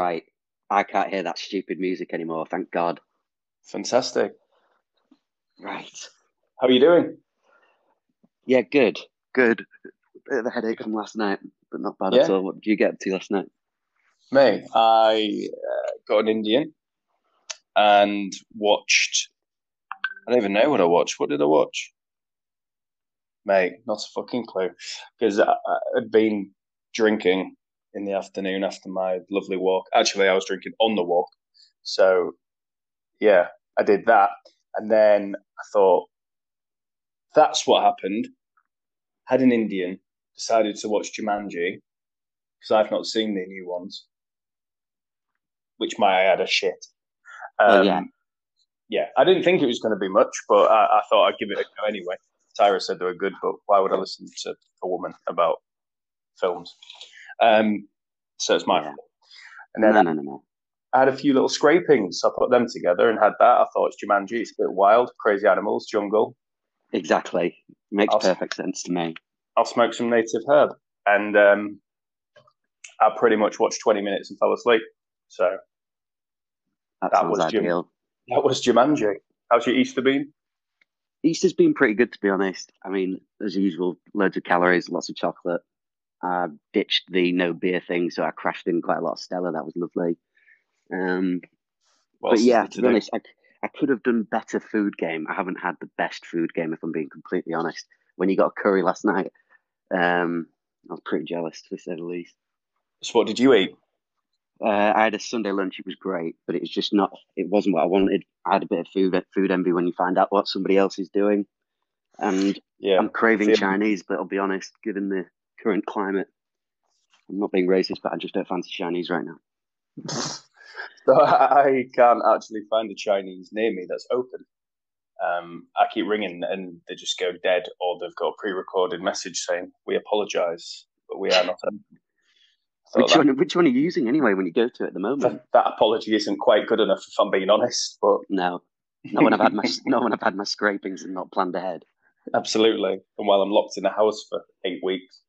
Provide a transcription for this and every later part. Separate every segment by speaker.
Speaker 1: Right. I can't hear that stupid music anymore, thank God.
Speaker 2: Fantastic.
Speaker 1: Right.
Speaker 2: How are you doing?
Speaker 1: Yeah, good. Good. Bit of a headache from last night, but not bad
Speaker 2: Yeah.
Speaker 1: at all. What did you get up to last night?
Speaker 2: Mate, I uh, got an Indian and watched. I don't even know what I watched. What did I watch? Mate, not a fucking clue. Because I, I had been drinking in the afternoon after my lovely walk. Actually, I was drinking on the walk. So, yeah, I did that. And then I thought, that's what happened. Had an Indian, decided to watch Jumanji because I've not seen the new ones, which my I had a shit.
Speaker 1: Oh,
Speaker 2: Um,
Speaker 1: yeah.
Speaker 2: yeah, I didn't think it was going to be much, but I, I thought I'd give it a go anyway. Tyra said they were good, but why would I listen to a woman about films? Um, so it's my
Speaker 1: Yeah.
Speaker 2: And then
Speaker 1: No, no, no, no.
Speaker 2: I had a few little scrapings. So I put them together and had that. I thought it's Jumanji. It's a bit wild, crazy animals, jungle.
Speaker 1: Exactly. Makes
Speaker 2: I'll-
Speaker 1: perfect sense to me.
Speaker 2: I'll smoke some native herb. And um, I pretty much watched 20 minutes and fell asleep. So
Speaker 1: That,
Speaker 2: That was
Speaker 1: ideal.
Speaker 2: that was Jumanji. How's your Easter been?
Speaker 1: Easter's been pretty good, to be honest. I mean, as usual, loads of calories, lots of chocolate. I ditched the no beer thing, so I crashed in quite a lot of Stella. That was lovely. Um, but yeah, to
Speaker 2: to
Speaker 1: be honest, I, I could have done better food game. I haven't had the best food game, if I'm being completely honest. When you got a curry last night, um, I was pretty jealous, to say the least.
Speaker 2: So what did you eat?
Speaker 1: Uh, I had a Sunday lunch. It was great, but it was just not. It wasn't what I wanted. I had a bit of food food envy when you find out what somebody else is doing, and
Speaker 2: Yeah.
Speaker 1: I'm craving Chinese. But I'll be honest, given the current climate, I'm not being racist, but I just don't fancy Chinese right now.
Speaker 2: So I can't actually find a Chinese near me that's open. Um, I keep ringing and they just go dead, or they've got a pre-recorded message saying we apologise, but we are not open.
Speaker 1: Which
Speaker 2: that,
Speaker 1: one? Which one are you using anyway when you go to it at the moment?
Speaker 2: that, that apology isn't quite good enough, if I'm being honest. But
Speaker 1: No, not when I've had my not when I've had my scrapings and not planned ahead.
Speaker 2: absolutely, and while I'm locked in a house for eight weeks,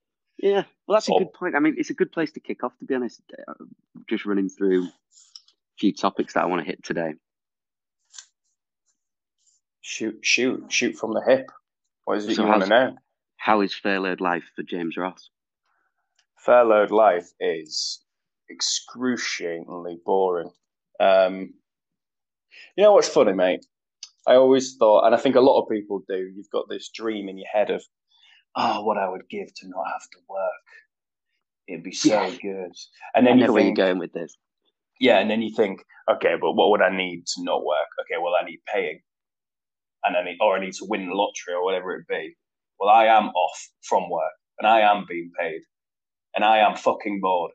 Speaker 1: Yeah, well, that's a
Speaker 2: Oh.
Speaker 1: good point. I mean, it's a good place to kick off, to be honest. Uh, Just running through a few topics that I want to hit today.
Speaker 2: shoot, shoot, shoot from the hip. What is it
Speaker 1: So
Speaker 2: you want to
Speaker 1: how's-
Speaker 2: know?
Speaker 1: How is furloughed life for James Ross?
Speaker 2: furloughed life is excruciatingly boring. Um, you know what's funny, mate? I always thought, and I think a lot of people do, you've got this dream in your head of, oh, what I would give to not have to work. It'd be so
Speaker 1: Yeah.
Speaker 2: good. And
Speaker 1: I
Speaker 2: then
Speaker 1: know
Speaker 2: you
Speaker 1: where
Speaker 2: think,
Speaker 1: you're going with this.
Speaker 2: yeah, and then you think, okay, but what would I need to not work? Okay, well, I need paying, and I need, or I need to win the lottery or whatever it be. Well, I am off from work, and I am being paid, and I am fucking bored.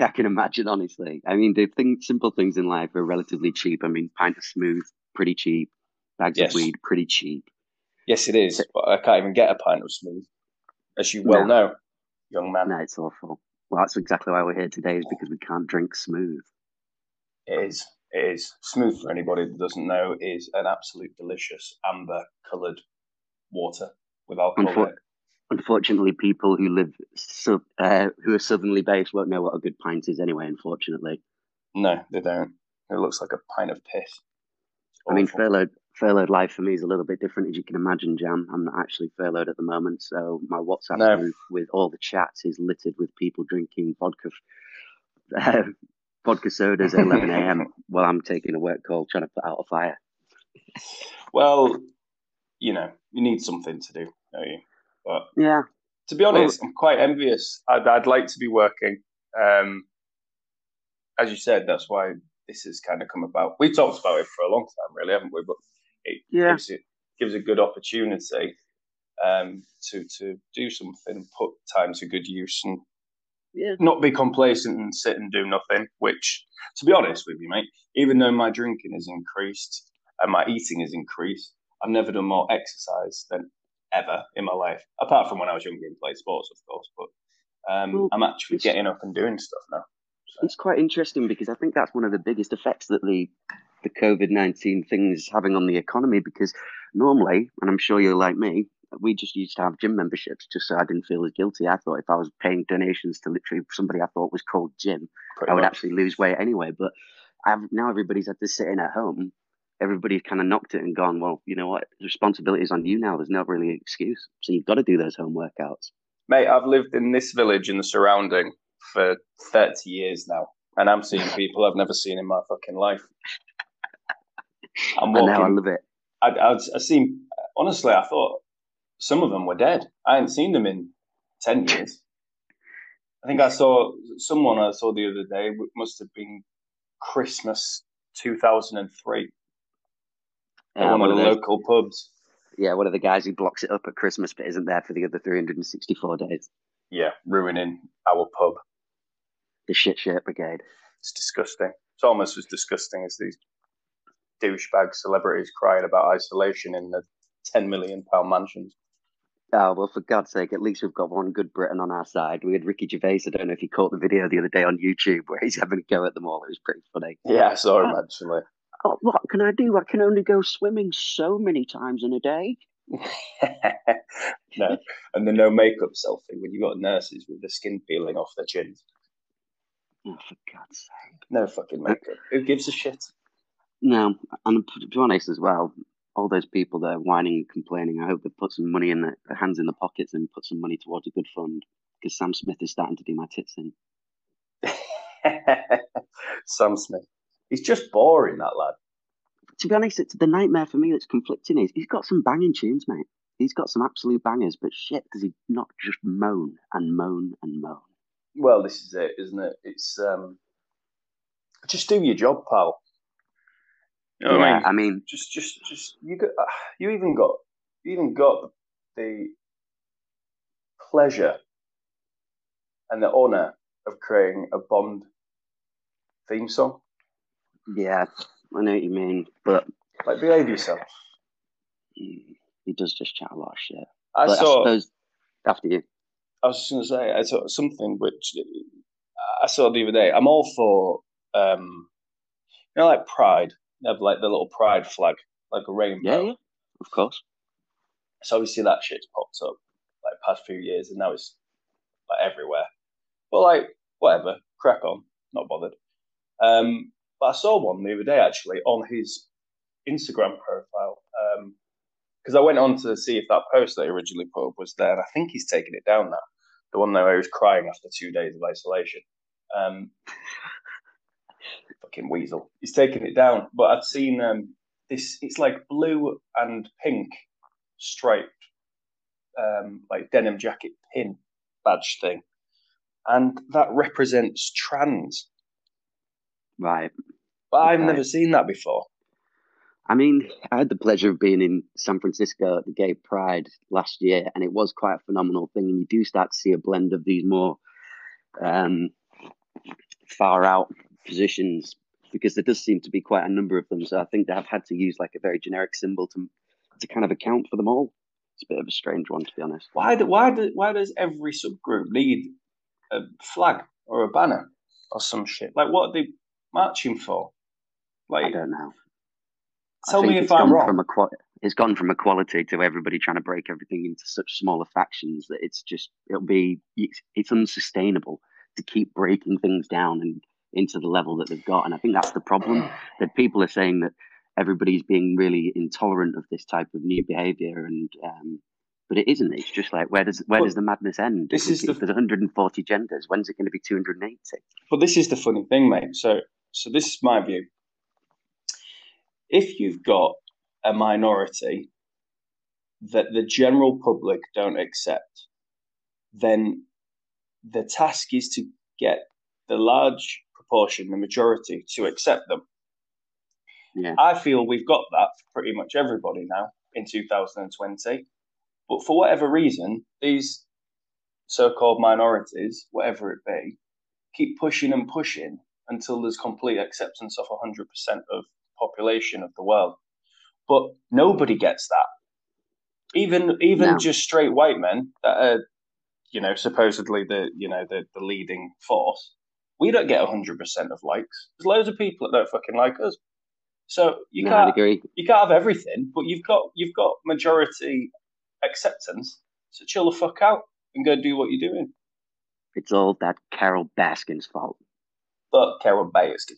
Speaker 1: I can imagine, honestly. I mean, the thing, simple things in life are relatively cheap. I mean, pint of smooth, pretty cheap. Bags
Speaker 2: Yes.
Speaker 1: of weed, pretty cheap.
Speaker 2: Yes, it is, but I can't even get a pint of smooth, as you well
Speaker 1: No.
Speaker 2: know, young man.
Speaker 1: No, it's awful. Well, that's exactly why we're here today, is because we can't drink smooth.
Speaker 2: It is. It is smooth for anybody that doesn't know. Is an absolute delicious amber coloured water with alcohol.
Speaker 1: Unfor-. Unfortunately, people who live sub, uh, who are southernly based won't know what a good pint is anyway. Unfortunately,
Speaker 2: No, they don't. It looks like a pint of piss.
Speaker 1: I mean,
Speaker 2: awful.
Speaker 1: Furloughed life for me is a little bit different, as you can imagine, Jam. I'm not actually furloughed at the moment, so my WhatsApp
Speaker 2: No.
Speaker 1: group with all the chats is littered with people drinking vodka, uh, vodka sodas at 11 a.m. while I'm taking a work call trying to put out a fire.
Speaker 2: Well, you know, you need something to do, don't you? But
Speaker 1: Yeah,
Speaker 2: to be honest, I'm quite envious. I'd, I'd like to be working. Um, as you said, that's why this has kind of come about. We talked about it for a long time, really, haven't we? But it
Speaker 1: Yeah.
Speaker 2: gives it gives a good opportunity um, to to do something, and put time to good use, and
Speaker 1: yeah.
Speaker 2: not be complacent and sit and do nothing. Which, to be honest with you, mate, even though my drinking has increased and my eating has increased, I've never done more exercise than ever in my life, apart from when I was younger and played sports, of course. But um,
Speaker 1: Well,
Speaker 2: I'm actually getting up and doing stuff now. So,
Speaker 1: It's quite interesting because I think that's one of the biggest effects that the the COVID nineteen thing is having on the economy. Because normally, and I'm sure you're like me, we just used to have gym memberships just so I didn't feel as guilty. I thought if I was paying donations to literally somebody I thought was called Jim,
Speaker 2: Pretty
Speaker 1: I would
Speaker 2: much.
Speaker 1: actually lose weight anyway. But I've, now everybody's had to sit in at home. Everybody's kind of knocked it and gone, well, you know what? The responsibility is on you now. There's not really an excuse. So you've got to do those home workouts.
Speaker 2: Mate, I've lived in this village and the surrounding for 30 years now, and I'm seeing people I've never seen in my fucking life. I'm
Speaker 1: I
Speaker 2: walking.
Speaker 1: I love it.
Speaker 2: I, I, I seen, honestly, I thought some of them were dead. I hadn't seen them in 10 years. I think I saw someone I saw the other day, it must have been Christmas 2003 at
Speaker 1: Yeah,
Speaker 2: one
Speaker 1: one
Speaker 2: of the local pubs.
Speaker 1: yeah, one of the guys who blocks it up at Christmas but isn't there for the other 364 days.
Speaker 2: Yeah, ruining our pub.
Speaker 1: The shit shirt brigade.
Speaker 2: It's disgusting. It's almost as disgusting as these douchebag celebrities crying about isolation in the 10 million pound mansions.
Speaker 1: Oh, well, for God's sake, at least we've got one good Briton on our side. We had Ricky Gervais. I don't know if you caught the video the other day on YouTube where he's having a go at them all. It was pretty funny.
Speaker 2: Yeah, I saw him uh, actually.
Speaker 1: Oh, what can I do? I can only go swimming so many times in a day.
Speaker 2: no, and the no makeup selfie when you've got nurses with the skin peeling off their chins.
Speaker 1: Oh, for God's sake.
Speaker 2: No fucking makeup. Who gives a shit?
Speaker 1: No, and to be honest as well, all those people that are whining and complaining, I hope they put some money in their, their hands in the pockets and put some money towards a good fund because Sam Smith is starting to do my tits in.
Speaker 2: Sam Smith. He's just boring, that lad.
Speaker 1: To be honest, it's the nightmare for me that's conflicting is he's got some banging tunes, mate. He's got some absolute bangers, but shit, does he not just moan and moan and moan?
Speaker 2: Well, this is it, isn't it? It's um, just do your job, pal. You know what I
Speaker 1: yeah,
Speaker 2: mean?
Speaker 1: I mean,
Speaker 2: just just just you got you even got you even got the pleasure and the honor of creating a Bond theme song.
Speaker 1: yeah, I know what you mean, but
Speaker 2: Like behave yourself.
Speaker 1: he, he does just chat a lot of shit.
Speaker 2: I
Speaker 1: but I
Speaker 2: saw.
Speaker 1: suppose after you,
Speaker 2: I was just going to say I saw something which I saw the other day. I'm all for um, you know, like Pride. Have like the little Pride flag, like a rainbow.
Speaker 1: yeah, yeah, of course.
Speaker 2: So obviously that shit's popped up like past few years, and now it's like everywhere. But like whatever, crack on, not bothered. Um, but I saw one the other day actually on his Instagram profile because I went on to see if that post that he originally put up was there, and I think he's taken it down now. The one where he was crying after two days of isolation. Um, fucking weasel. He's taking it down, but I've seen um, this. It's like blue and pink striped, um, like denim jacket pin badge thing, and that represents trans.
Speaker 1: Right.
Speaker 2: But I've
Speaker 1: Okay.
Speaker 2: never seen that before.
Speaker 1: I mean, I had the pleasure of being in San Francisco at the Gay Pride last year, and it was quite a phenomenal thing. And you do start to see a blend of these more um, far out positions because there does seem to be quite a number of them. So I think they have had to use like a very generic symbol to to kind of account for them all. It's a bit of a strange one, to be honest.
Speaker 2: Why? Do, why? Do, why does every subgroup need a flag or a banner or some shit? Like, what are they marching for?
Speaker 1: I
Speaker 2: Like,
Speaker 1: don't know.
Speaker 2: Tell me if I'm wrong.
Speaker 1: From equa- it's gone from equality to everybody trying to break everything into such smaller factions that it's just it'll be it's, it's unsustainable to keep breaking things down and into the level that they've got. And I think that's the problem that people are saying that everybody's being really intolerant of this type of new behavior and. Um, but it isn't. It's just like where does where
Speaker 2: But
Speaker 1: does the madness end?
Speaker 2: this
Speaker 1: If
Speaker 2: is the-
Speaker 1: if there's 140 genders. When's it going to be 280?
Speaker 2: well this is the funny thing, mate. So, so this is my view. If you've got a minority that the general public don't accept, then the task is to get the large proportion, the majority, to accept them.
Speaker 1: Yeah.
Speaker 2: I feel we've got that for pretty much everybody now in 2020. But for whatever reason, these so called minorities, whatever it be, keep pushing and pushing until there's complete acceptance of 100% of the population of the world. But nobody gets that. Even even
Speaker 1: No.
Speaker 2: just straight white men that are, you know, supposedly the you know the, the leading force, we don't get 100% of likes. There's loads of people that don't fucking like us. So you
Speaker 1: no,
Speaker 2: can't you can't have everything, but you've got you've got majority acceptance. So chill the fuck out and go do what you're doing.
Speaker 1: It's all that Carole Baskin's fault.
Speaker 2: But Carole Baskin.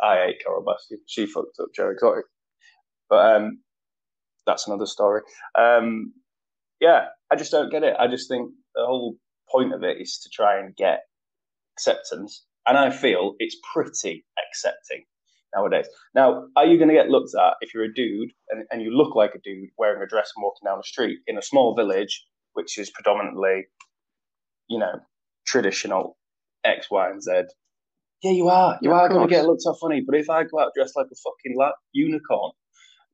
Speaker 2: I hate Carole Baskin. She fucked up Joe Exotic. But um, that's another story. Um, yeah, I just don't get it. I just think the whole point of it is to try and get acceptance. And I feel it's pretty accepting nowadays. Now, are you going to get looked at if you're a dude and, and you look like a dude wearing a dress and walking down the street in a small village, which is predominantly, you know, traditional X, Y, and Z? Yeah, you are. You
Speaker 1: Yeah,
Speaker 2: are going to get looked at funny. But if I go out dressed like a fucking la- unicorn,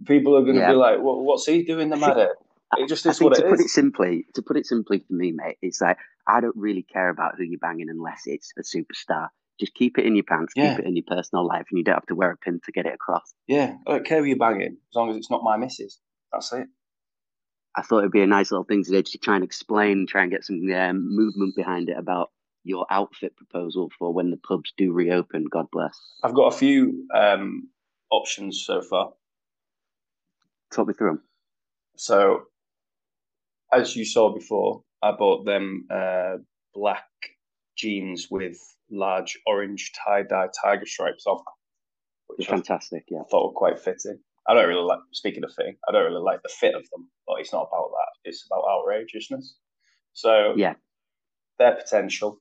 Speaker 2: people are going to
Speaker 1: Yeah.
Speaker 2: be like, what, "What's he doing, the matter?" It just is what
Speaker 1: to
Speaker 2: it
Speaker 1: put it simply, to put it simply for me, mate, it's like I don't really care about who you're banging unless it's a superstar. Just keep it in your pants,
Speaker 2: Yeah.
Speaker 1: keep it in your personal life, and you don't have to wear a pin to get it across.
Speaker 2: Yeah, I don't care who you're banging as long as it's not my missus. That's it.
Speaker 1: I thought it'd be a nice little thing today to try and explain, try and get some um, movement behind it about your outfit proposal for when the pubs do reopen. God bless.
Speaker 2: I've got a few um, options so far.
Speaker 1: Talk me through them.
Speaker 2: So, as you saw before, I bought them uh, black jeans with large orange tie dye tiger stripes on, which I
Speaker 1: Fantastic, yeah.
Speaker 2: thought were quite fitting. I don't really like, speaking of fitting, I don't really like the fit of them, but it's not about that. It's about outrageousness. So,
Speaker 1: Yeah.
Speaker 2: their potential.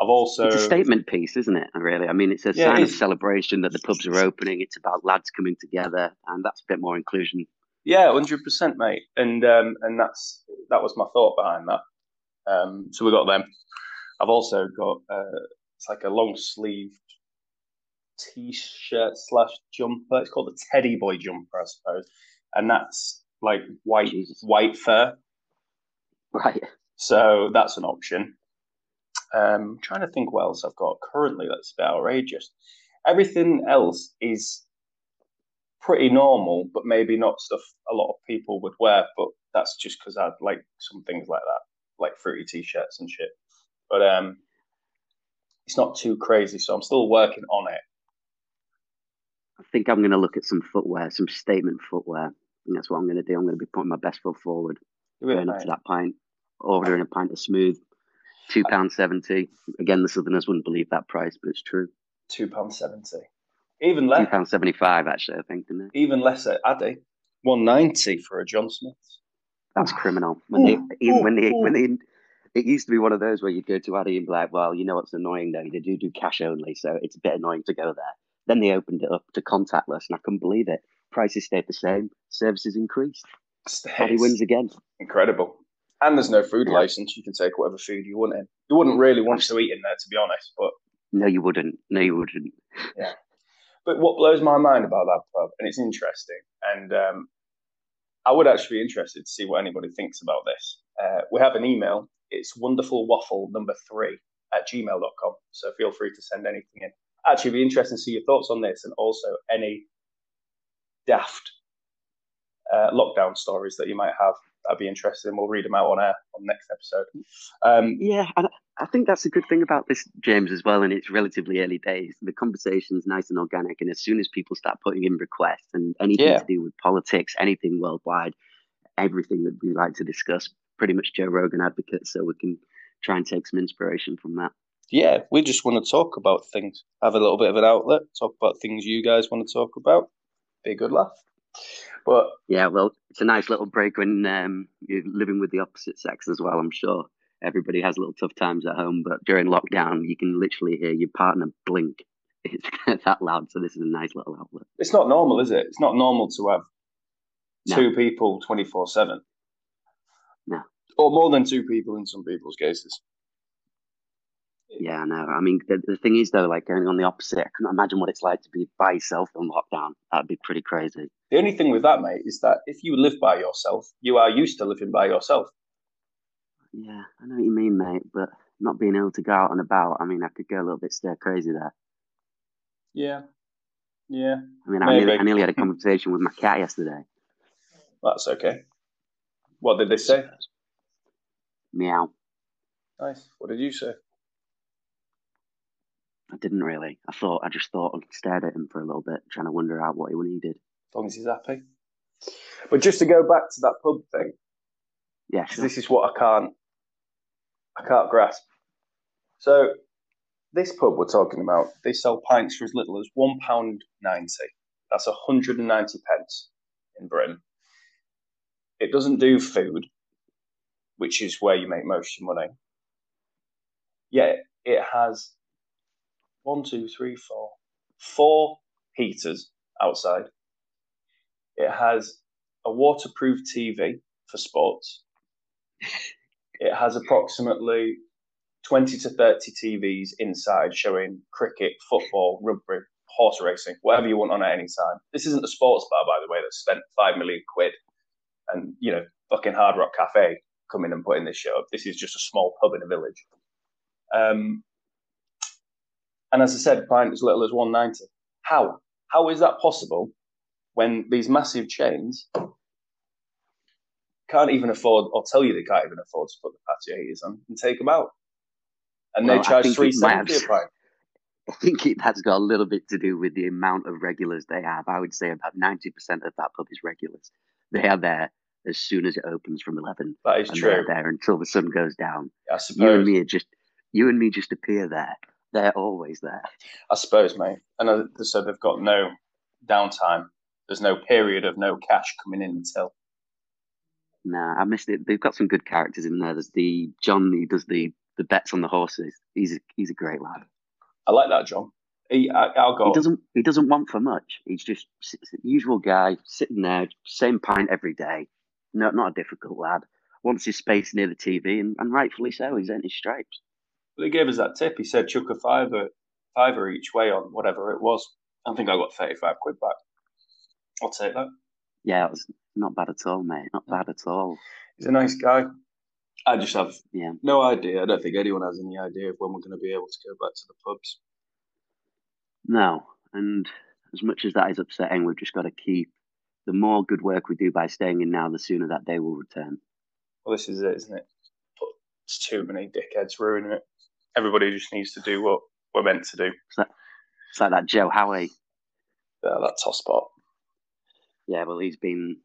Speaker 2: I've also.
Speaker 1: It's a statement piece, isn't it? Really, I mean, it's a
Speaker 2: Yeah,
Speaker 1: sign of celebration that the pubs are opening. It's about lads coming together, and that's a bit more inclusion.
Speaker 2: Yeah, hundred percent, mate. And um, and that's that was my thought behind that. Um, so we got them. I've also got uh, it's like a long sleeved t-shirt slash jumper. It's called a Teddy Boy jumper, I suppose, and that's like white white fur.
Speaker 1: Right.
Speaker 2: So that's an option. Um, trying to think what else I've got currently that's a bit outrageous. Everything else is pretty normal, but maybe not stuff a lot of people would wear. But that's just because I like some things like that, like fruity t-shirts and shit. But um, it's not too crazy, so I'm still working on it.
Speaker 1: I think I'm going to look at some footwear, some statement footwear. And that's what I'm going to do. I'm going to be putting my best foot forward, going up to that pint, ordering a pint of smooth, two pound seventy. Again, the Southerners wouldn't believe that price, but it's true.
Speaker 2: Two pound seventy, even less.
Speaker 1: Two pound seventy five, actually. I think, didn't it?
Speaker 2: even less at Addy. One ninety for a John Smith.
Speaker 1: That's criminal. When they,
Speaker 2: Ooh,
Speaker 1: even when
Speaker 2: ooh,
Speaker 1: they,
Speaker 2: ooh.
Speaker 1: when they, it used to be one of those where you go to Addy and be like, well, you know what's annoying though? They do do cash only, so it's a bit annoying to go there. Then they opened it up to contactless, and I couldn't believe it. Prices stayed the same, services increased. Addy wins again.
Speaker 2: incredible. And there's no food
Speaker 1: Yeah.
Speaker 2: license. You can take whatever food you want in. You wouldn't really want to eat in there, to be honest. But
Speaker 1: No, you wouldn't. No, you wouldn't.
Speaker 2: But what blows my mind about that pub, and it's interesting, and um, I would actually be interested to see what anybody thinks about this. Uh, we have an email. It's wonderful waffle number three at gmail.com. So feel free to send anything in. Actually, be interesting to see your thoughts on this and also any daft uh, lockdown stories that you might have. That'd be interesting. We'll read them out on air on the next episode. Um,
Speaker 1: Yeah, and I think that's a good thing about this, James, as well. And it's relatively early days. The conversation's nice and organic, and as soon as people start putting in requests and anything
Speaker 2: Yeah.
Speaker 1: to do with politics, anything worldwide, everything that we like to discuss, pretty much Joe Rogan advocates, so we can try and take some inspiration from that.
Speaker 2: yeah, we just want to talk about things, have a little bit of an outlet, talk about things you guys want to talk about. Be a good laugh. But
Speaker 1: Yeah, well, it's a nice little break when um, you're living with the opposite sex as well. I'm sure everybody has little tough times at home, but during lockdown, you can literally hear your partner blink. It's that loud, so this is a nice little outlet.
Speaker 2: it's not normal, is it? It's not normal to have
Speaker 1: No.
Speaker 2: two people 24 7.
Speaker 1: No.
Speaker 2: Or more than two people in some people's cases.
Speaker 1: Yeah, no. I mean, the, the thing is, though, like going on the opposite, I can't imagine what it's like to be by yourself in lockdown. That'd be pretty crazy.
Speaker 2: The only thing with that, mate, is that if you live by yourself, you are used to living by yourself.
Speaker 1: Yeah, I know what you mean, mate, but not being able to go out and about, I mean, I could go a little bit stir crazy there.
Speaker 2: Yeah. Yeah.
Speaker 1: I mean, I nearly, I nearly had a conversation with my cat yesterday.
Speaker 2: That's okay. What did they say?
Speaker 1: Meow.
Speaker 2: Nice. What did you say?
Speaker 1: I didn't really. I thought, I just thought, and stared at him for a little bit, trying to wonder out what he needed.
Speaker 2: As long as he's happy. But just to go back to that pub thing,
Speaker 1: Yeah, sure.
Speaker 2: this is what I can't I can't grasp. So this pub we're talking about, they sell pints for as little as one pound ninety. That's hundred and ninety pence in Britain. It doesn't do food, which is where you make most of your money. Yet it has one, two, three, four, four heaters outside. It has a waterproof TV for sports. It has approximately 20 to 30 TVs inside showing cricket, football, rugby, horse racing, whatever you want on at any time. This isn't a sports bar, by the way, that spent 5 million quid and, you know, fucking Hard Rock Cafe coming and putting this show up. This is just a small pub in a village. Um, and as I said, pint as little as 190. How? How is that possible when these massive chains can't even afford, or tell you they can't even afford to put the patio heaters on and take them out? And
Speaker 1: Well,
Speaker 2: they charge three
Speaker 1: might
Speaker 2: a pint.
Speaker 1: I think it, that's got a little bit to do with the amount of regulars they have. I would say about 90% of that pub is regulars. They are there as soon as it opens from 11.
Speaker 2: That is
Speaker 1: and
Speaker 2: true.
Speaker 1: they're there until the sun goes down.
Speaker 2: I
Speaker 1: You and me are just, you and me just appear there. They're always there.
Speaker 2: I suppose, mate. And so they've got no downtime. There's no period of no cash coming in until.
Speaker 1: Nah, I missed it. They've got some good characters in there. There's the John who does the, the bets on the horses. He's a, he's a great lad.
Speaker 2: I like that, John. He, I, I'll go.
Speaker 1: He doesn't he doesn't want for much. He's just usual guy sitting there, same pint every day. No, not a difficult lad. Wants his space near the TV, and, and rightfully so. He's earned his stripes.
Speaker 2: But he gave us that tip. He said chuck a fiver, fiver each way on whatever it was. I think I got 35 quid back. I'll take that.
Speaker 1: Yeah, it was not bad at all, mate. Not bad at all.
Speaker 2: He's a nice guy. I just have
Speaker 1: Yeah.
Speaker 2: no idea. I don't think anyone has any idea of when we're going to be able to go back to the pubs.
Speaker 1: No, and as much as that is upsetting, we've just got to keep the more good work we do by staying in now, the sooner that day will return.
Speaker 2: Well, this is it, isn't it? But it's too many dickheads ruining it. Everybody just needs to do what we're meant to do.
Speaker 1: It's like that Joe Howie.
Speaker 2: Uh, that toss pot.
Speaker 1: Yeah, well, he's been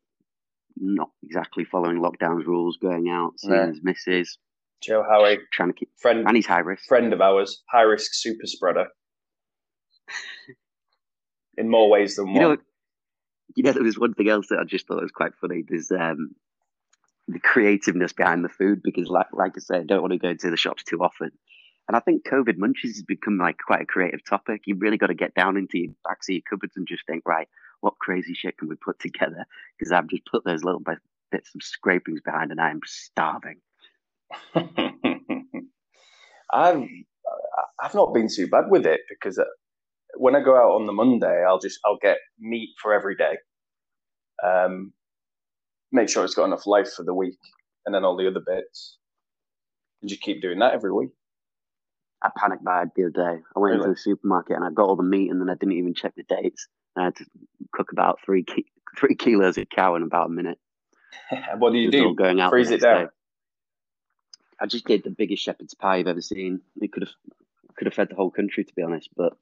Speaker 1: not exactly following lockdown's rules, going out, seeing
Speaker 2: No.
Speaker 1: his missus,
Speaker 2: Joe Howie,
Speaker 1: trying to keep,
Speaker 2: friend,
Speaker 1: and he's high risk.
Speaker 2: friend of ours, high risk super spreader. In more ways than one.
Speaker 1: You know, you know, there was one thing else that I just thought was quite funny. There's um, the creativeness behind the food because, like, like I said, I don't want to go into the shops too often. And I think COVID munchies has become like quite a creative topic. You've really got to get down into your backseat your cupboards and just think, right, what crazy shit can we put together? Because I've just put those little bits of scrapings behind, and I'm starving.
Speaker 2: I've I've not been too bad with it because uh, when I go out on the Monday, I'll just I'll get meat for every day. Um, make sure it's got enough life for the week, and then all the other bits. And just keep doing that every week.
Speaker 1: I panicked bad the other day. I went into the supermarket and I got all the meat, and then I didn't even check the dates. I had to cook about three ki- three kilos of cow in about a minute.
Speaker 2: what do you
Speaker 1: It was all
Speaker 2: do?
Speaker 1: going out
Speaker 2: Freeze it down.
Speaker 1: day. I just did the biggest shepherd's pie you've ever seen. It could have could have fed the whole country, to be honest. But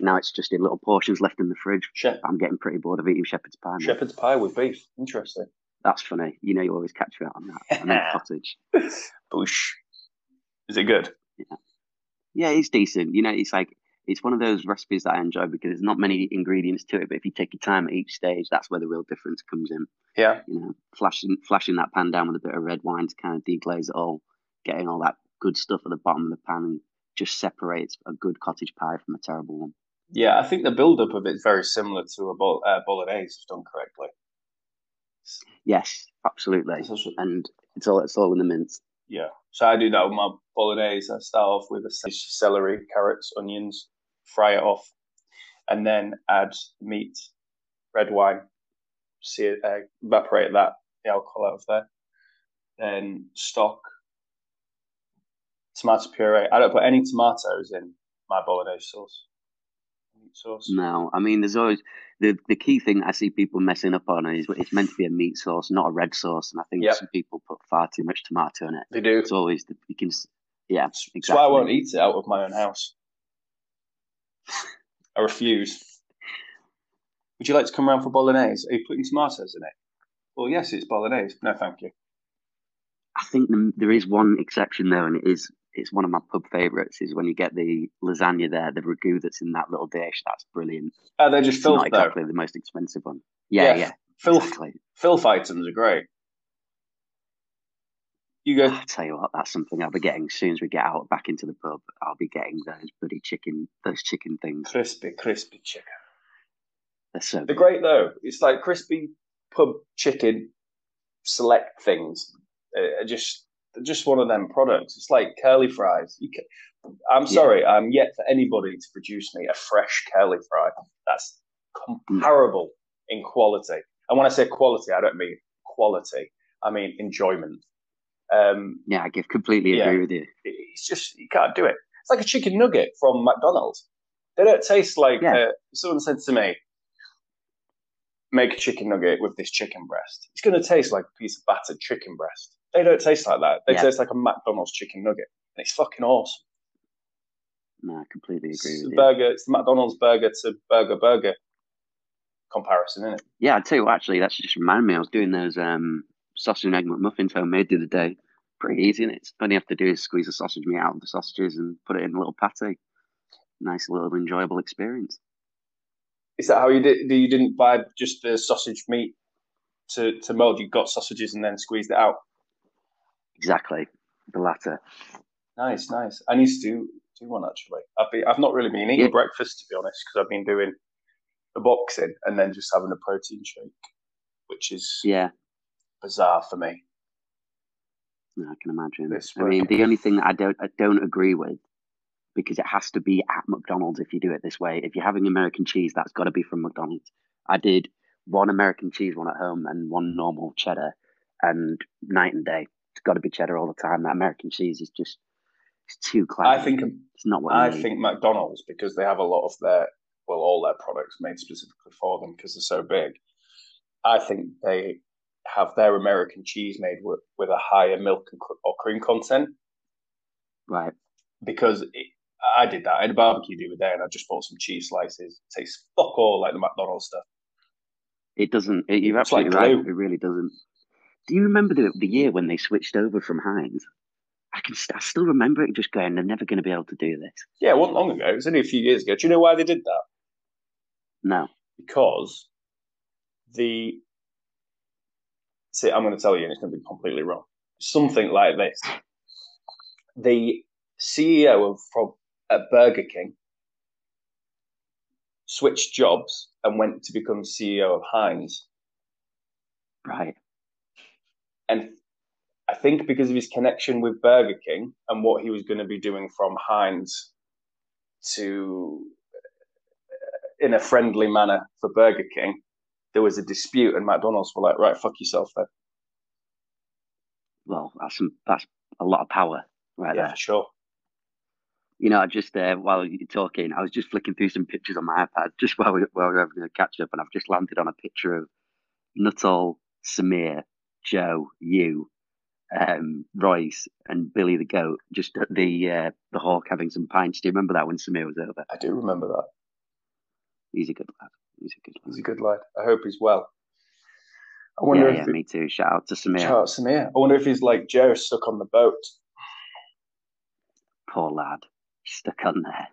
Speaker 1: now it's just in little portions left in the fridge.
Speaker 2: Shep-
Speaker 1: I'm getting pretty bored of eating shepherd's pie. man.
Speaker 2: shepherd's pie with beef. Interesting.
Speaker 1: That's funny. You know, you always catch me out on that. I mean, cottage.
Speaker 2: Boosh. Is it good?
Speaker 1: Yeah, it's decent. You know, it's like it's one of those recipes that I enjoy because there's not many ingredients to it. But if you take your time at each stage, that's where the real difference comes in.
Speaker 2: Yeah.
Speaker 1: You know, flashing flashing that pan down with a bit of red wine to kind of deglaze it all, getting all that good stuff at the bottom of the pan, and just separates a good cottage pie from a terrible one.
Speaker 2: Yeah, I think the build up of it is very similar to a bol- uh, bolognese, if done correctly.
Speaker 1: Yes, absolutely. And it's all it's all in the mince.
Speaker 2: Yeah. So I do that with my bolognese. I start off with a celery, carrots, onions, fry it off, and then add meat, red wine, see it, uh, evaporate that the alcohol out of there. Then stock, tomato puree. I don't put any tomatoes in my bolognese sauce. Meat sauce.
Speaker 1: No, I mean, there's always the the key thing I see people messing up on is it's meant to be a meat sauce, not a red sauce, and I think
Speaker 2: Yep.
Speaker 1: some people put far too much tomato in it.
Speaker 2: They do.
Speaker 1: It's always the, you can, yeah,
Speaker 2: That's
Speaker 1: exactly.
Speaker 2: why I won't eat it out of my own house. I refuse. Would you like to come around for bolognese? Are you putting tomatoes in it? Well, yes, it's bolognese. No, thank you.
Speaker 1: I think there is one exception though, and it is it's one of my pub favourites. Is when you get the lasagna there, the ragu that's in that little dish. That's brilliant.
Speaker 2: Oh, they're just
Speaker 1: It's not
Speaker 2: filth though.
Speaker 1: exactly the most expensive one. Yeah, yeah,
Speaker 2: Filth,
Speaker 1: exactly.
Speaker 2: filth items are great. You go.
Speaker 1: I tell you what, that's something I'll be getting as soon as we get out back into the pub. I'll be getting those bloody chicken, those chicken things.
Speaker 2: Crispy, crispy chicken.
Speaker 1: They're so
Speaker 2: They're
Speaker 1: good.
Speaker 2: great though. It's like crispy pub chicken select things. Uh, just just one of them products. It's like curly fries. You can, I'm
Speaker 1: Yeah.
Speaker 2: sorry, I'm yet for anybody to produce me a fresh curly fry that's comparable in quality. And when I say quality, I don't mean quality. I mean enjoyment. Um,
Speaker 1: Yeah, I give completely
Speaker 2: Yeah.
Speaker 1: agree with you.
Speaker 2: it's just you can't do it. It's like a chicken nugget from McDonald's. They don't taste like.
Speaker 1: Yeah.
Speaker 2: Uh, someone said to me, "Make a chicken nugget with this chicken breast. It's going to taste like a piece of battered chicken breast." They don't taste like that. They
Speaker 1: Yeah.
Speaker 2: taste like a McDonald's chicken nugget, and it's fucking awesome.
Speaker 1: No, I completely agree
Speaker 2: the
Speaker 1: with you.
Speaker 2: burger. It's the McDonald's burger to burger burger comparison, isn't it?
Speaker 1: Yeah, I'd tell you what, actually, that's just reminded me. I was doing those um, sausage and egg McMuffins homemade the other day. Pretty easy, and it's all you have to do is squeeze the sausage meat out of the sausages and put it in a little patty. Nice little enjoyable experience.
Speaker 2: Is that how you did? You didn't buy just the sausage meat to to mold. You got sausages and then squeezed it out.
Speaker 1: Exactly, the latter.
Speaker 2: Nice, nice. I need to do do one actually. I've been I've not really been eating
Speaker 1: Yeah.
Speaker 2: breakfast to be honest because I've been doing the boxing and then just having a protein shake, which is
Speaker 1: Yeah,
Speaker 2: bizarre for me.
Speaker 1: no, I can imagine.
Speaker 2: This
Speaker 1: I mean, the only thing that I don't I don't agree with because it has to be at McDonald's if you do it this way. If you're having American cheese, that's got to be from McDonald's. I did one American cheese one at home and one normal cheddar, and night and day. It's got to be cheddar all the time. That American cheese is just it's too cloudy.
Speaker 2: I think
Speaker 1: it's not what
Speaker 2: I
Speaker 1: need.
Speaker 2: think McDonald's because they have a lot of their well all their products made specifically for them because they're so big. I think they have their American cheese made with, with a higher milk and cr- or cream content
Speaker 1: right.
Speaker 2: because it, I did that. I had a barbecue the other day and I just bought some cheese slices. It tastes fuck all like the McDonald's stuff.
Speaker 1: It doesn't. It, you're
Speaker 2: It's like
Speaker 1: absolutely right. It really doesn't. Do you remember the the year when they switched over from Heinz? I can. st- I still remember it. Just going, they're never going to be able to do this.
Speaker 2: Yeah, it wasn't long ago. It was only a few years ago. Do you know why they did that?
Speaker 1: No.
Speaker 2: Because the see, I'm going to tell you, and it's going to be completely wrong. Something like this: the CEO of from at Burger King switched jobs and went to become CEO of Heinz,
Speaker 1: Right.
Speaker 2: And I think because of his connection with Burger King and what he was going to be doing from Heinz to uh, in a friendly manner for Burger King, there was a dispute, and McDonald's were like, "Right, fuck yourself, then."
Speaker 1: Well, that's some, that's a lot of power right
Speaker 2: Yeah,
Speaker 1: there.
Speaker 2: for sure.
Speaker 1: You know, I just uh, while you're talking, I was just flicking through some pictures on my iPad just while we while we were having a catch up, and I've just landed on a picture of Nuttall, Samir, Joe, you, um, Royce, and Billy the goat, just at the uh, the Hawk having some pints. Do you remember that when Samir was over?
Speaker 2: I do remember that.
Speaker 1: He's a good lad. He's a good lad.
Speaker 2: He's a good lad. I hope he's well. I wonder
Speaker 1: yeah,
Speaker 2: if
Speaker 1: yeah, me too. Shout out to Samir.
Speaker 2: Shout out Samir. I wonder if he's like Joe, stuck on the boat.
Speaker 1: Poor lad, stuck on there.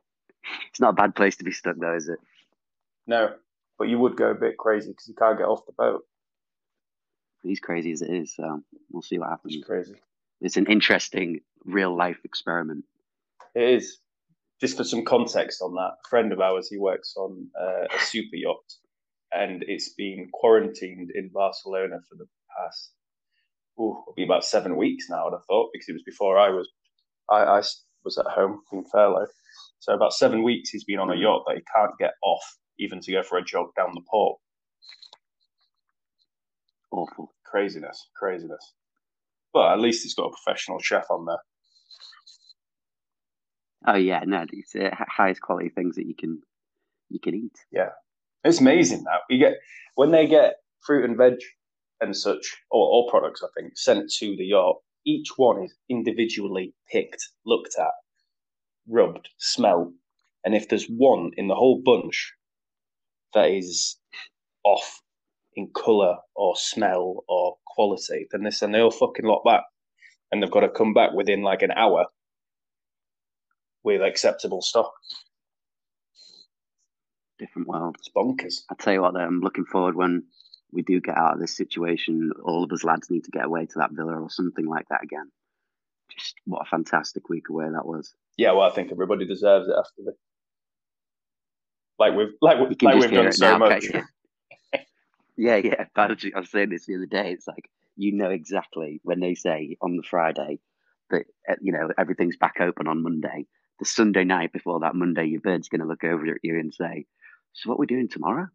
Speaker 1: It's not a bad place to be stuck, though, is it?
Speaker 2: No, but you would go a bit crazy because you can't get off the boat.
Speaker 1: He's crazy as it is, so we'll see what happens.
Speaker 2: It's crazy.
Speaker 1: It's an interesting real life experiment.
Speaker 2: It is. Just for some context on that, a friend of ours, he works on uh, a super yacht, and it's been quarantined in Barcelona for the past, oh, it'll be about seven weeks now. I'd have thought because it was before I was, I, I was at home in furlough, so about seven weeks he's been on a yacht that he can't get off, even to go for a jog down the port.
Speaker 1: Awful.
Speaker 2: Craziness, craziness. But at least he's got a professional chef on there.
Speaker 1: Oh yeah, no, it's uh, highest quality things that you can you can eat.
Speaker 2: Yeah, it's amazing now. You get when they get fruit and veg and such, or all products, I think, sent to the yacht. Each one is individually picked, looked at, rubbed, smelled, and if there's one in the whole bunch that is off in colour or smell or quality, then they send the whole fucking lock back. and they've got to come back within like an hour with acceptable stock.
Speaker 1: Different world.
Speaker 2: It's bonkers.
Speaker 1: I tell you what, though, I'm looking forward when we do get out of this situation. All of us lads need to get away to that villa or something like that again. Just what a fantastic week away that was.
Speaker 2: Yeah, well, I think everybody deserves it after the like we've like, like we've done so
Speaker 1: now,
Speaker 2: much.
Speaker 1: Yeah, yeah. I was saying this the other day. It's like you know exactly when they say on the Friday that uh, you know everything's back open on Monday. The Sunday night before that Monday, your bird's going to look over at you and say, "So what we're doing tomorrow?"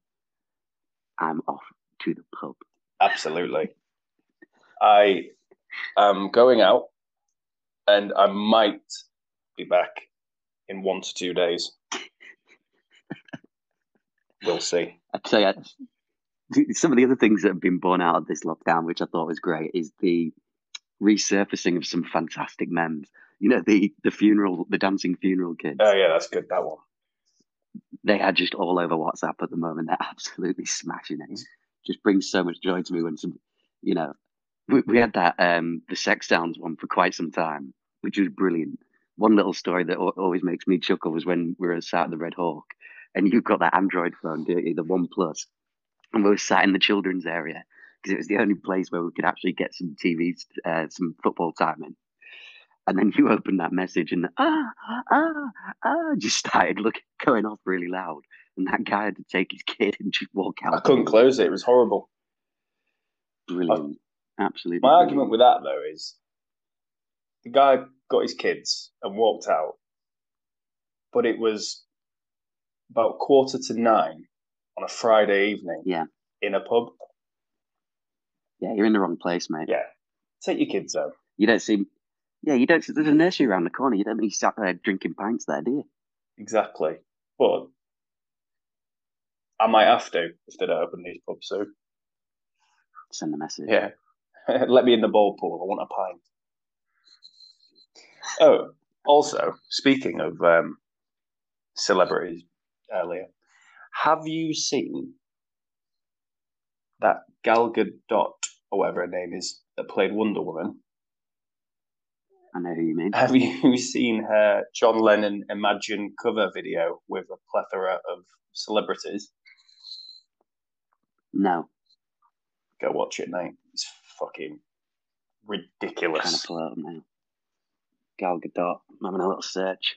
Speaker 1: I'm off to the pub.
Speaker 2: Absolutely. I am going out, and I might be back in one to two days. We'll see.
Speaker 1: I'd say some of the other things that have been born out of this lockdown, which I thought was great, is the resurfacing of some fantastic memes. You know, the the funeral, the dancing funeral kids.
Speaker 2: Oh yeah, that's good. That one.
Speaker 1: they are just all over WhatsApp at the moment. They're absolutely smashing it. Just brings so much joy to me when some, you know, we, we had that um the sex sounds one for quite some time, which was brilliant. One little story that always makes me chuckle was when we were sat at the Red Hawk, and you've got that Android phone, you, the OnePlus, and we were sat in the children's area because it was the only place where we could actually get some TV, uh, some football time in. And then you opened that message and ah ah ah just started looking going off really loud. And that guy had to take his kid and just walk out.
Speaker 2: I couldn't close it. It was horrible.
Speaker 1: Brilliant. Absolutely.
Speaker 2: My
Speaker 1: brilliant.
Speaker 2: argument with that though is the guy got his kids and walked out, but it was about quarter to nine on a Friday evening.
Speaker 1: Yeah.
Speaker 2: In a pub.
Speaker 1: Yeah, you're in the wrong place, mate.
Speaker 2: Yeah. Take your kids home.
Speaker 1: You don't see yeah, you don't see, there's a nursery around the corner. You don't be sat there drinking pints there, do you?
Speaker 2: Exactly. But I might have to if they don't open these pubs soon.
Speaker 1: Send a message.
Speaker 2: Yeah. Let me in the ball pool. I want a pint. Oh, also, speaking of um, celebrities earlier, have you seen that Gal Gadot, or whatever her name is, that played Wonder Woman?
Speaker 1: I know who you mean.
Speaker 2: Have you seen her John Lennon Imagine cover video with a plethora of celebrities?
Speaker 1: No.
Speaker 2: Go watch it, mate. It's fucking
Speaker 1: Trying
Speaker 2: ridiculous.
Speaker 1: to pull it up now. Gal Gadot. I'm having a little search.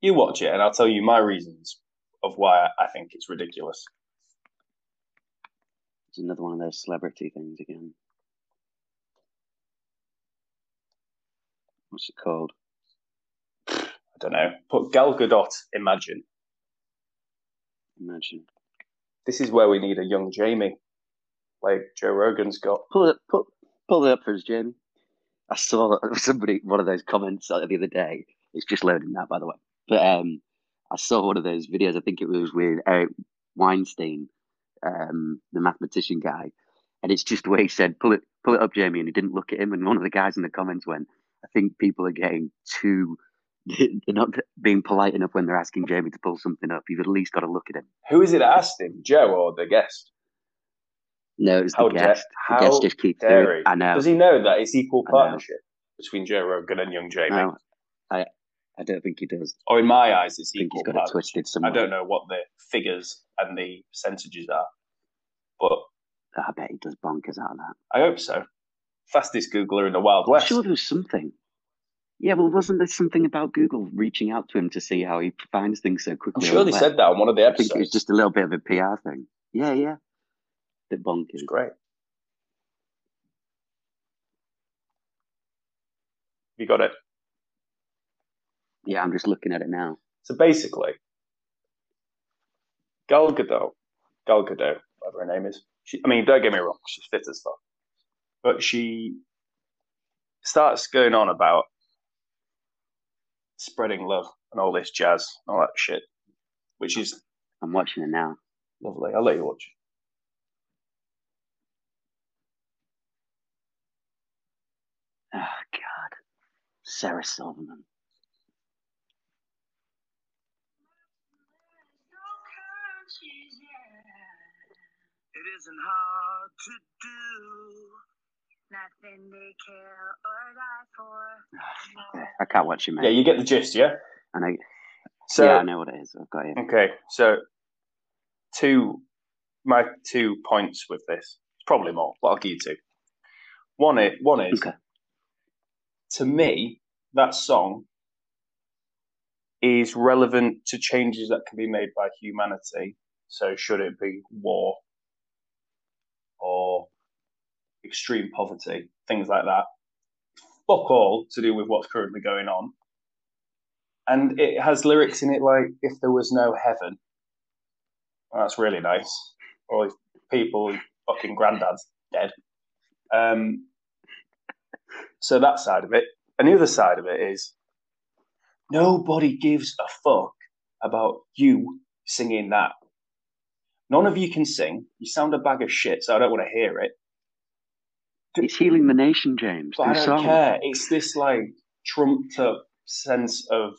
Speaker 2: You watch it, and I'll tell you my reasons of why I think it's ridiculous.
Speaker 1: It's another one of those celebrity things again. What's it called?
Speaker 2: I don't know. Put Gal Gadot, Imagine.
Speaker 1: Imagine.
Speaker 2: This is where we need a young Jamie, like Joe Rogan's got.
Speaker 1: Pull it, pull, pull it up for us, Jamie. I saw somebody one of those comments the other day. It's just loading that, by the way. But um, I saw one of those videos. I think it was with Eric Weinstein, um, the mathematician guy, and it's just the way he said, "Pull it, pull it up, Jamie," and he didn't look at him. And one of the guys in the comments went, "I think people are getting too." They're not being polite enough when they're asking Jamie to pull something up. You've at least got to look at him.
Speaker 2: Who is it that asked him, Joe or the guest?
Speaker 1: No, it's the
Speaker 2: dare-
Speaker 1: guest.
Speaker 2: how
Speaker 1: the guest just keeps
Speaker 2: dare
Speaker 1: doing. I know.
Speaker 2: Does he know that it's equal partnership between Joe Rogan and young Jamie?
Speaker 1: No, I, I don't think he does.
Speaker 2: Or in my eyes, it's
Speaker 1: I think
Speaker 2: equal
Speaker 1: he's got it twisted somewhere.
Speaker 2: I don't know what the figures and the percentages are, but
Speaker 1: I bet he does bonkers out of that.
Speaker 2: I hope so. Fastest Googler in the Wild West.
Speaker 1: I'm sure there was something. Yeah, well, wasn't there something about Google reaching out to him to see how he finds things so quickly?
Speaker 2: I'm
Speaker 1: sure
Speaker 2: they
Speaker 1: the
Speaker 2: said that on one of the episodes.
Speaker 1: I think it was just a little bit of a PR thing. Yeah, yeah. Bit bonkers.
Speaker 2: It's great. You got it.
Speaker 1: Yeah, I'm just looking at it now.
Speaker 2: So basically, Gal Gadot, Gal Gadot, whatever her name is. She, I mean, don't get me wrong, she's fit as fuck, but she starts going on about spreading love and all this jazz, and all that shit, which is
Speaker 1: I'm watching it now.
Speaker 2: lovely. I'll let you watch.
Speaker 1: Oh, God. Sarah Silverman.
Speaker 3: Isn't hard to do Nothing to kill or die for.
Speaker 1: I can't watch it, mate.
Speaker 2: Yeah, you get the gist, yeah.
Speaker 1: I.
Speaker 2: So
Speaker 1: yeah, I know what it is. I've got it.
Speaker 2: okay, so two my two points with this. Probably more, but I'll give you two. One is one is
Speaker 1: Okay.
Speaker 2: to me that song is relevant to changes that can be made by humanity. So should it be war or extreme poverty, things like that. Fuck all to do with what's currently going on. And it has lyrics in it like if there was no heaven. Well, that's really nice. Or if people fucking granddad's dead. Um so that side of it. And the other side of it is nobody gives a fuck about you singing that. None of you can sing. You sound a bag of shit, so I don't want to hear it.
Speaker 1: It's healing the nation, James.
Speaker 2: But I don't
Speaker 1: song.
Speaker 2: care. It's this like trumped up sense of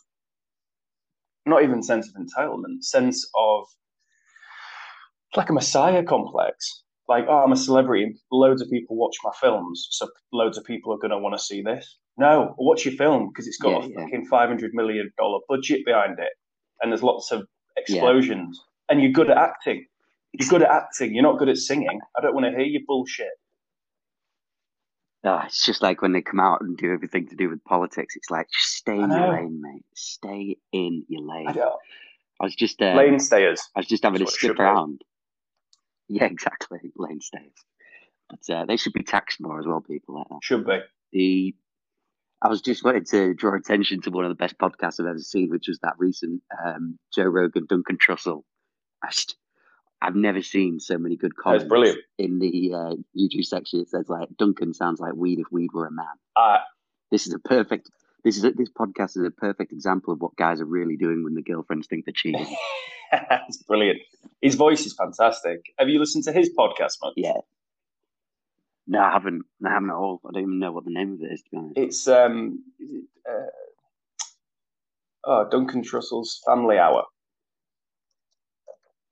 Speaker 2: not even sense of entitlement, sense of like a messiah complex. Like, oh, I'm a celebrity. Loads of people watch my films, so loads of people are going to want to see this. No, watch your film because it's got
Speaker 1: Yeah,
Speaker 2: a
Speaker 1: yeah.
Speaker 2: fucking five hundred million dollar budget behind it, and there's lots of explosions, and you're good at acting. You're good at acting. You're not good at singing. I don't want to hear your bullshit.
Speaker 1: Ah, it's just like when they come out and do everything to do with politics. It's like just stay in your lane, mate. Stay in your lane.
Speaker 2: I
Speaker 1: I, was just uh,
Speaker 2: lane stayers.
Speaker 1: I was just having a
Speaker 2: That's should
Speaker 1: skip
Speaker 2: be.
Speaker 1: around. Yeah, exactly. Lane stayers. But uh, they should be taxed more as well. People like that.
Speaker 2: Should be.
Speaker 1: The I was just wanting to draw attention to one of the best podcasts I've ever seen, which was that recent um, Joe Rogan Duncan Trussell. I just, I've never seen so many good
Speaker 2: That's
Speaker 1: comments
Speaker 2: brilliant.
Speaker 1: in the uh, YouTube section. It says like Duncan sounds like weed if weed were a man.
Speaker 2: Uh,
Speaker 1: This is a perfect. This is a, this podcast is a perfect example of what guys are really doing when the girlfriends think they're cheating.
Speaker 2: it's brilliant. His voice is fantastic. Have you listened to his podcast much?
Speaker 1: yeah. No, I haven't. I haven't at all. I don't even know what the name of it is. To be honest.
Speaker 2: It's um, is it, uh, oh Duncan Trussell's Family Hour.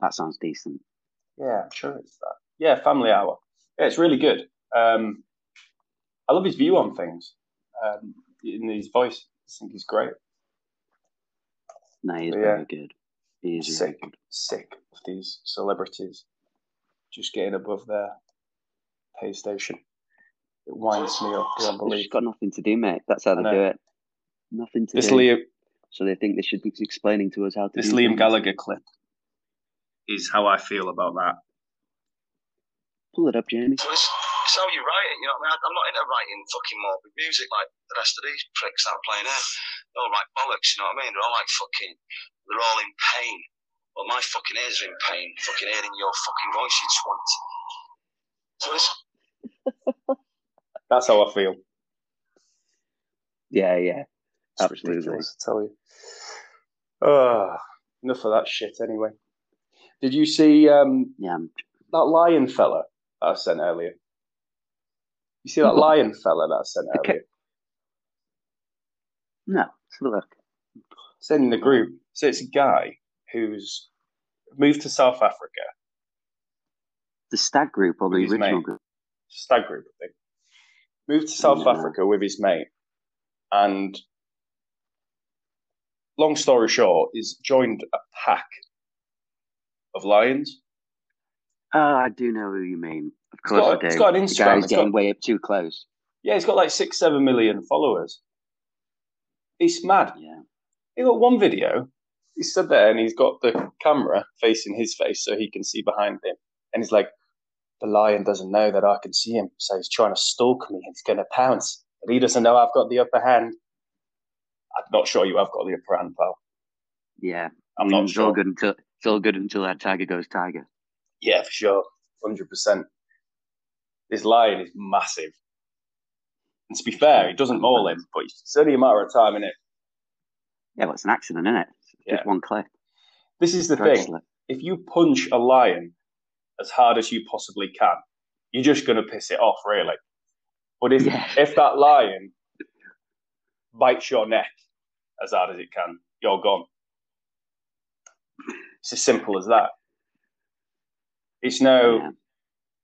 Speaker 1: That sounds decent.
Speaker 2: Yeah, I'm sure it's that. Yeah, Family Hour. Yeah, it's really good. Um, I love his view on things. Um, in his voice, I think he's great.
Speaker 1: No, he's
Speaker 2: But
Speaker 1: very
Speaker 2: yeah.
Speaker 1: good. He is
Speaker 2: Sick,
Speaker 1: good.
Speaker 2: sick of these celebrities just getting above their pay station. It winds me up beyond
Speaker 1: They've
Speaker 2: belief.
Speaker 1: got nothing to do, mate. That's how they do it. Nothing to
Speaker 2: This
Speaker 1: do.
Speaker 2: Liam,
Speaker 1: So they think they should be explaining to us how to.
Speaker 2: this
Speaker 1: do
Speaker 2: Liam
Speaker 1: things.
Speaker 2: Gallagher clip is how I feel about that.
Speaker 1: Pull it up, Jamie.
Speaker 4: So it's, it's how you write it, you know what I mean? I'm not into writing fucking morbid music like the rest of these pricks that are playing here. They all write bollocks, you know what I mean? They're all like fucking, they're all in pain. Well, my fucking ears are in pain, fucking hearing your fucking voice, you twat. So it's,
Speaker 2: That's how I feel.
Speaker 1: Yeah, yeah.
Speaker 2: It's
Speaker 1: Absolutely.
Speaker 2: ridiculous, I tell you. Ah, enough of that shit anyway. Did you see um,
Speaker 1: Yeah,
Speaker 2: that lion fella that I sent earlier? You see that lion fella that I sent
Speaker 1: Okay.
Speaker 2: earlier?
Speaker 1: no. Let's have a look.
Speaker 2: Sent in the group. So it's a guy who's moved to South Africa,
Speaker 1: The stag group or the original
Speaker 2: mate.
Speaker 1: group?
Speaker 2: stag group, I think. Moved to South. Africa with his mate, and long story short, is joined a pack of lions.
Speaker 1: Oh, I do know who you mean. Of course
Speaker 2: got-
Speaker 1: I do.
Speaker 2: it's got an
Speaker 1: the guy's
Speaker 2: it's
Speaker 1: getting
Speaker 2: got-
Speaker 1: way up too close.
Speaker 2: Yeah, he's got like six, seven million followers. He's mad.
Speaker 1: Yeah.
Speaker 2: He got one video. He stood there and he's got the camera facing his face so he can see behind him. And he's like, the lion doesn't know that I can see him, so he's trying to stalk me and he's going to pounce. But he doesn't know I've got the upper hand. I'm not sure you have got the upper hand, pal.
Speaker 1: Yeah.
Speaker 2: I'm not
Speaker 1: it's all
Speaker 2: sure.
Speaker 1: good until it's all good until that tiger goes tiger.
Speaker 2: Yeah, for sure. 100%. This lion is massive. And to be fair, he doesn't maul him, but it's only a matter of time, it
Speaker 1: Yeah, well, it's an accident, isn't it? It's
Speaker 2: Yeah.
Speaker 1: Just one clip.
Speaker 2: This is the
Speaker 1: Drag
Speaker 2: thing. if you punch a lion as hard as you possibly can, you're just going to piss it off, really. But if
Speaker 1: Yeah.
Speaker 2: if that lion bites your neck as hard as it can, you're gone. It's as simple as that. It's no,
Speaker 1: Yeah.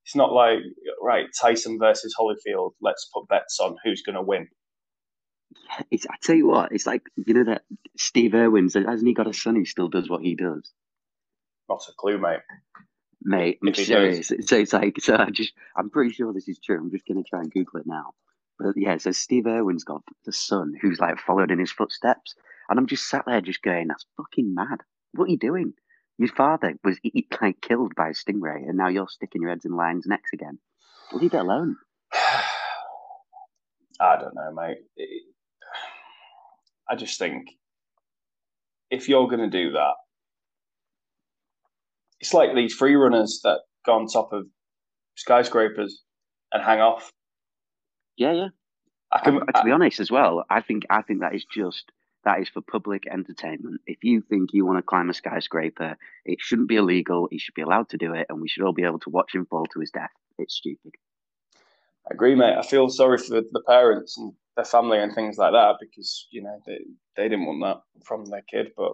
Speaker 2: It's not like right Tyson versus Holyfield. Let's put bets on who's going to win.
Speaker 1: It's, I tell you what, it's like you know that Steve Irwin's hasn't he got a son who still does what he does?
Speaker 2: Not a clue, mate.
Speaker 1: Mate, I'm serious. So it's like so I just I'm pretty sure this is true. I'm just gonna try and Google it now. But yeah, so Steve Irwin's got the son who's like followed in his footsteps. And I'm just sat there just going, That's fucking mad. What are you doing? Your father was like killed by a stingray and now you're sticking your heads in lions' necks again. Leave it alone.
Speaker 2: I don't know, mate. It- I just think if you're going to do that, it's like these free runners that go on top of skyscrapers and hang off.
Speaker 1: Yeah, yeah.
Speaker 2: I can,
Speaker 1: And to be honest as well, I think I think that is just that is for public entertainment. If you think you want to climb a skyscraper, it shouldn't be illegal. He should be allowed to do it, and we should all be able to watch him fall to his death. It's stupid.
Speaker 2: I agree, mate. I feel sorry for the parents and their family and things like that because you know they they didn't want that from their kid. But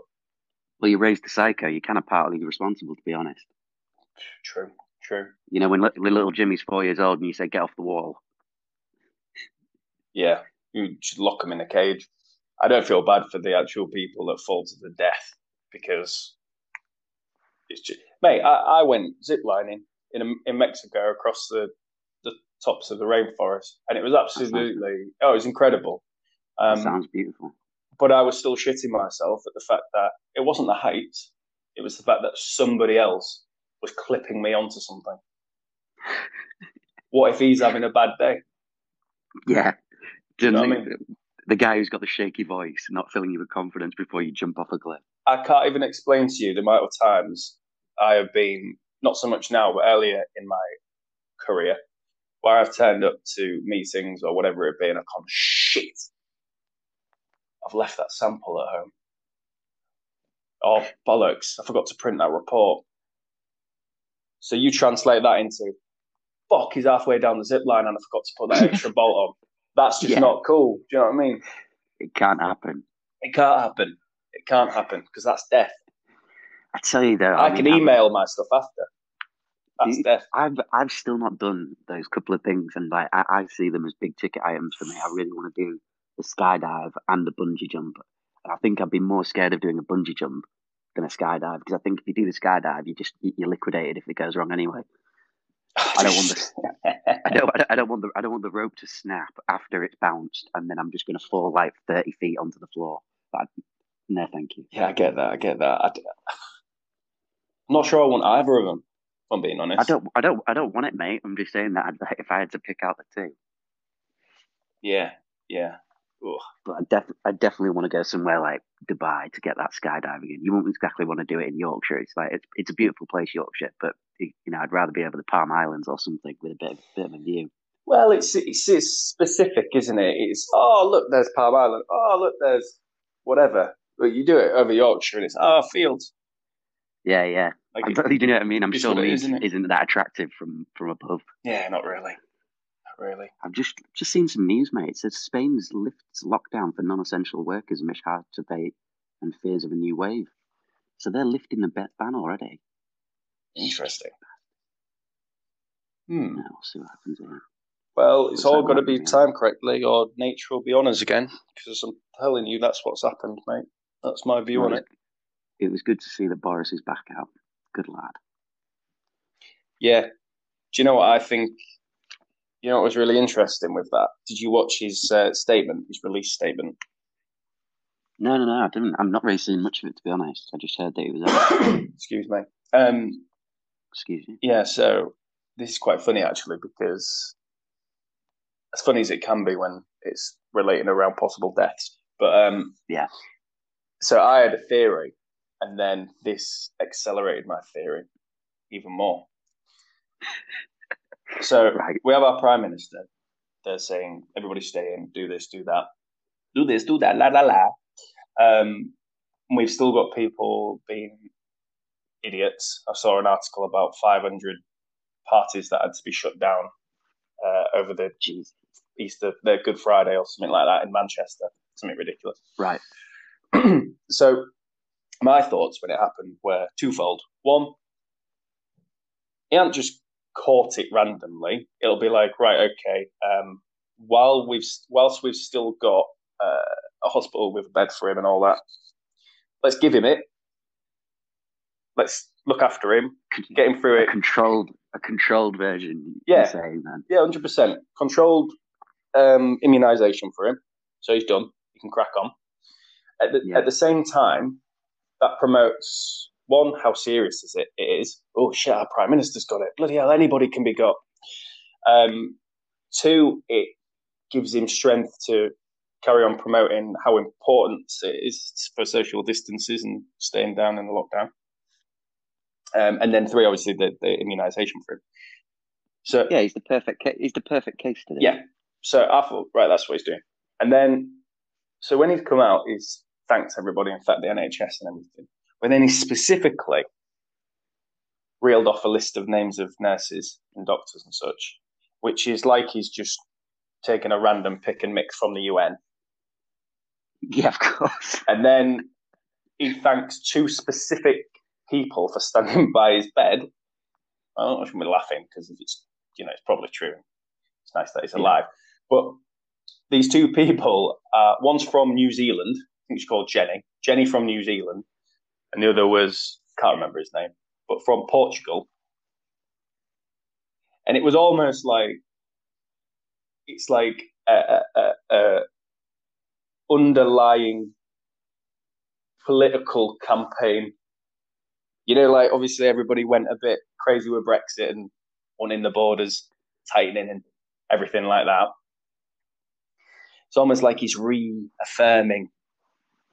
Speaker 1: Well, you raised the psycho. You're kind of partly responsible, to be honest.
Speaker 2: true, true.
Speaker 1: You know, when little Jimmy's four years old and you say, "Get off the wall,"
Speaker 2: Yeah, you should lock him in a cage. I don't feel bad for the actual people that fall to the death because it's just, mate. I, I went ziplining in in Mexico across the the tops of the rainforest, and it was absolutely oh, it was incredible. Um,
Speaker 1: sounds beautiful.
Speaker 2: but I was still shitting myself at the fact that it wasn't the height; it was the fact that somebody else was clipping me onto something. What if he's having a bad day?
Speaker 1: Yeah,
Speaker 2: You know what I
Speaker 1: it- the guy who's got the shaky voice, not filling you with confidence before you jump off a cliff.
Speaker 2: I can't even explain to you the amount of times I have been, not so much now, but earlier in my career, where I've turned up to meetings or whatever it be and I've gone, shit, I've left that sample at home. Oh, bollocks, I forgot to print that report. So you translate that into, fuck, he's halfway down the zip line and I forgot to put that extra bolt on. That's just
Speaker 1: Yeah.
Speaker 2: not cool. Do you know what I mean?
Speaker 1: It can't happen.
Speaker 2: It can't happen. It can't happen because that's death.
Speaker 1: I tell you though,
Speaker 2: I,
Speaker 1: mean,
Speaker 2: can
Speaker 1: I'm-
Speaker 2: email my stuff after. That's
Speaker 1: You-
Speaker 2: death.
Speaker 1: I've I've still not done those couple of things, and like I, I see them as big ticket items for me. I really want to do the skydive and the bungee jump, and I think I'd be more scared of doing a bungee jump than a skydive because I think if you do the skydive, you just you're liquidated if it goes wrong anyway. I don't want this. I don't, I don't, I want the, I don't want the rope to snap after it's bounced, and then I'm just going to fall like thirty feet onto the floor. But no, thank you.
Speaker 2: yeah, I get that. I get that. I, am not sure I want either of them. If I'm being honest.
Speaker 1: I don't, I don't, I don't want it, mate. I'm just saying that I'd, if I had to pick out the two,
Speaker 2: Yeah, yeah. Ugh.
Speaker 1: but I, def- I definitely want to go somewhere like Dubai to get that skydiving in. You won't exactly want to do it in Yorkshire. It's like it's, it's a beautiful place, Yorkshire, but you know I'd rather be over the Palm Islands or something with a bit, of, bit of a view.
Speaker 2: Well, it's, it's it's specific, isn't it? It's oh look, there's Palm Island. Oh look, there's whatever. But you do it over Yorkshire, and it's oh fields.
Speaker 1: Yeah, yeah.
Speaker 2: Like,
Speaker 1: do you know what I mean? I'm sure
Speaker 2: is, isn't, it?
Speaker 1: isn't that attractive from from above.
Speaker 2: yeah, not really, really.
Speaker 1: I've just just seen some news, mate. It says Spain's lifts lockdown for non-essential workers amid hard debate and fears of a new wave. So they're lifting the bet ban already.
Speaker 2: Interesting. Hmm.
Speaker 1: Now we'll see what happens here.
Speaker 2: Well, it's all got to be timed correctly, or nature will be on us again. Because I'm telling you, that's what's happened, mate. That's my view on it.
Speaker 1: It was good to see that Boris is back out. Good lad.
Speaker 2: Yeah. Do you know what I think? You know what was really interesting with that? Did you watch his uh, statement, his release statement?
Speaker 1: No, no, no. I didn't. I'm not really seeing much of it to be honest. I just heard that he was out.
Speaker 2: Excuse me. Um,
Speaker 1: Excuse me.
Speaker 2: yeah, so this is quite funny actually because as funny as it can be when it's relating around possible deaths. But um,
Speaker 1: Yeah.
Speaker 2: So I had a theory, and then this accelerated my theory even more. So
Speaker 1: Right.
Speaker 2: we have our prime minister. They're saying everybody stay in, do this, do that, do this, do that, la la la. Um, we've still got people being idiots. I saw an article about 500 parties that had to be shut down uh, over the. Easter, the Good Friday or something like that in Manchester. Something ridiculous.
Speaker 1: Right.
Speaker 2: so my thoughts when it happened were twofold. One, he hadn't just caught it randomly, it'll be like, right, okay, um, while we've whilst we've still got uh, a hospital with a bed for him and all that, let's give him it. Let's look after him, get him through
Speaker 1: A
Speaker 2: it.
Speaker 1: controlled, a controlled version.
Speaker 2: Yeah.
Speaker 1: Saying.
Speaker 2: Yeah, hundred percent controlled um, immunization for him, so he's done. He can crack on. At the,
Speaker 1: Yeah.
Speaker 2: at the same time, that promotes one how serious is it? It is. Oh shit, our prime minister's got it. Bloody hell, anybody can be got. Um, two, it gives him strength to carry on promoting how important it is for social distances and staying down in the lockdown. Um, and then three, obviously, the, the immunization for him. So
Speaker 1: Yeah, he's the perfect. Ca- he's the perfect case today.
Speaker 2: yeah. So I thought, right, that's what he's doing. And then, so when he's come out, he's thanked everybody, in fact, the NHS and everything. But then he specifically reeled off a list of names of nurses and doctors and such, which is like he's just taken a random pick and mix from the UN.
Speaker 1: Yeah, of course.
Speaker 2: And then he thanks two specific people for standing by his bed. I don't know if we're laughing because it's you know it's probably true. It's nice that he's
Speaker 1: Yeah.
Speaker 2: alive. But these two people, uh, one's from New Zealand. I think she's called Jenny. Jenny from New Zealand, and the other was can't remember his name, but from Portugal. And it was almost like it's like a, a, a, underlying political campaign. You know, like obviously everybody went a bit crazy with Brexit and wanting the borders tightening and everything like that. It's almost like he's reaffirming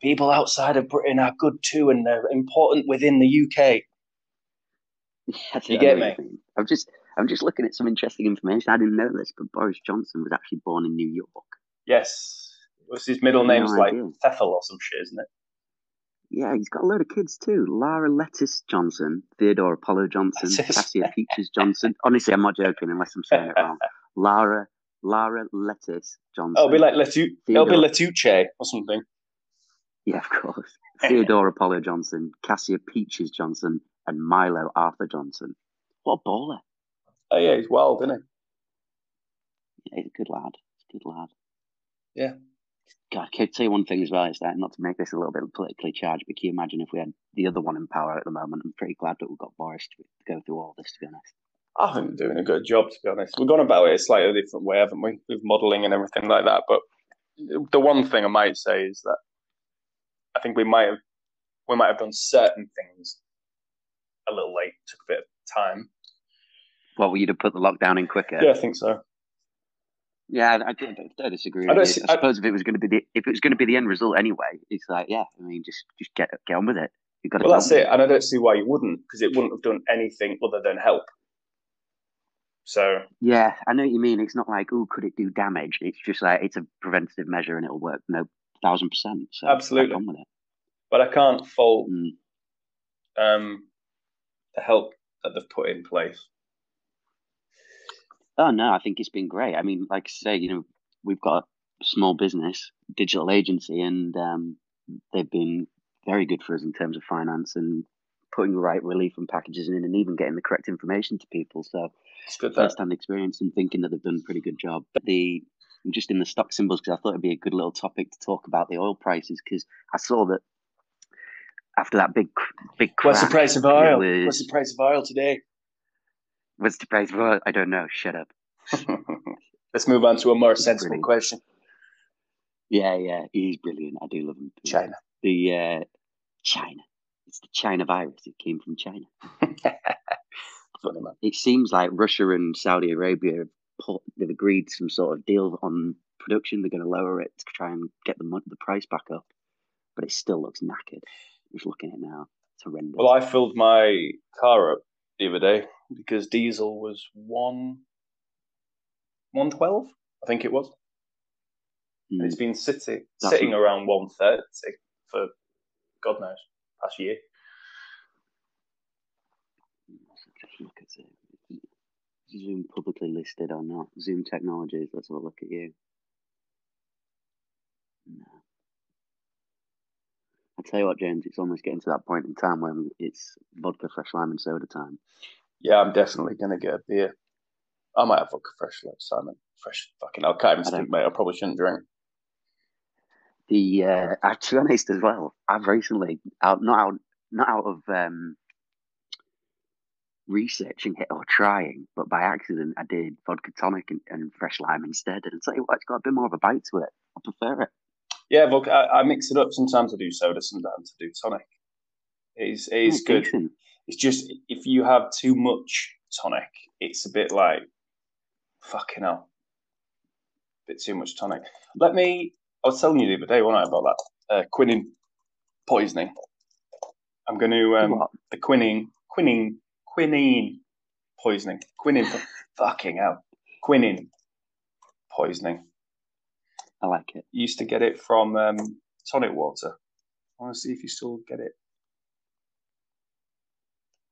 Speaker 2: people outside of Britain are good too and they're important within the UK.
Speaker 1: Yeah,
Speaker 2: you get me?
Speaker 1: I'm just, I'm just looking at some interesting information. I didn't know this, but Boris Johnson was actually born in New York.
Speaker 2: Yes. What's his middle
Speaker 1: No
Speaker 2: name's like
Speaker 1: idea.
Speaker 2: Pfeffel or some shit, isn't it?
Speaker 1: Yeah, he's got a load of kids too. Lara Lettice Johnson, Theodore Apollo Johnson, Cassia Peaches Johnson. Honestly, I'm not joking unless I'm saying it wrong. Lara, Lara Lettice Johnson.
Speaker 2: Oh, it'll be like Letu- it'll be
Speaker 1: Theodore.
Speaker 2: Letuche or something.
Speaker 1: Yeah, of course. Theodore Apollo Johnson, Cassia Peaches Johnson, and Milo Arthur Johnson. What a baller.
Speaker 2: Oh yeah, he's wild, isn't he?
Speaker 1: Yeah, he's a good lad. He's a good lad.
Speaker 2: Yeah.
Speaker 1: God, I tell you one thing as well? Is that uh, not to make this a little bit politically charged, but can you imagine if we had the other one in power at the moment? I'm pretty glad that we've got Boris to go through all this, to be honest.
Speaker 2: I think they're doing a good job, to be honest. We've gone about it a slightly different way, haven't we? With modelling and everything like that. But the one thing I might say is that I think we might have we might have done certain things a little late, took a bit of time.
Speaker 1: What were you to put the lockdown in quicker?
Speaker 2: Yeah, I think so.
Speaker 1: Yeah, I, I, don't, I disagree.
Speaker 2: I don't see-
Speaker 1: I
Speaker 2: I-
Speaker 1: suppose if it was going to be the if it was going to be the end result anyway, it's like yeah, I mean, just just get get on with it. You got to.
Speaker 2: Well, that's it, and I don't see why you wouldn't, because it wouldn't have done anything other than help. So
Speaker 1: Yeah, I know what you mean. It's not like oh, could it do damage? It's just like it's a preventative measure and it'll work. No, thousand percent. So
Speaker 2: Absolutely.
Speaker 1: on with it.
Speaker 2: but I can't fault
Speaker 1: Mm.
Speaker 2: um, the help that they've put in place.
Speaker 1: Oh no, I think it's been great. I mean, like I say, you know, we've got a small business, digital agency, and um, they've been very good for us in terms of finance and putting the right relief and packages in, and even getting the correct information to people. So
Speaker 2: It's good
Speaker 1: first-hand experience and thinking that they've done a pretty good job. But the just in the stock symbols because I thought it'd be a good little topic to talk about the oil prices because I saw that after that big big crash,
Speaker 2: What's the price of oil?
Speaker 1: was-
Speaker 2: What's the price of oil today?
Speaker 1: what's the price of oil? I don't know. Shut up.
Speaker 2: Let's move on to a more sensible
Speaker 1: brilliant.
Speaker 2: question.
Speaker 1: Yeah, yeah, he's brilliant. I do love him.
Speaker 2: China.
Speaker 1: The uh, China. It's the China virus. It came from China.
Speaker 2: Funny.
Speaker 1: It seems like Russia and Saudi Arabia have put, they've agreed some sort of deal on production. They're going to lower it to try and get the the price back up, but it still looks knackered. Just looking at it now, it's horrendous.
Speaker 2: Well, I filled my car up the other day because diesel was one one twelve, I think it was.
Speaker 1: Mm.
Speaker 2: It's been sitting
Speaker 1: That's
Speaker 2: sitting around one thirty for God knows past year.
Speaker 1: Look at it. Zoom publicly listed or not? Zoom Technologies. Let's have a look at you. No. I tell you what, James, it's almost getting to that point in time when it's vodka, fresh lime, and soda time.
Speaker 2: Yeah, I'm definitely gonna get a beer. I might have a fresh like Simon. Fresh fucking. I can't even speak, mate. I probably shouldn't drink.
Speaker 1: The uh, to be honest as well, I've recently out not out not out of um, researching it or trying, but by accident I did vodka tonic and, and fresh lime instead, and it's like what, it's got a bit more of a bite to it. I prefer it.
Speaker 2: Yeah, look, I, I mix it up. Sometimes I do soda, sometimes I do tonic. It is, it is
Speaker 1: Oh,
Speaker 2: good.
Speaker 1: decent.
Speaker 2: It's just if you have too much tonic, it's a bit like fucking hell. bit too much tonic. Let me. I was telling you the other day, wasn't I, about that uh, quinine poisoning. I'm going to um, the quinine, quinine, quinine poisoning, quinine. po- fucking hell, quinine poisoning.
Speaker 1: I like it.
Speaker 2: You used to get it from um, tonic water. I want to see if you still get it.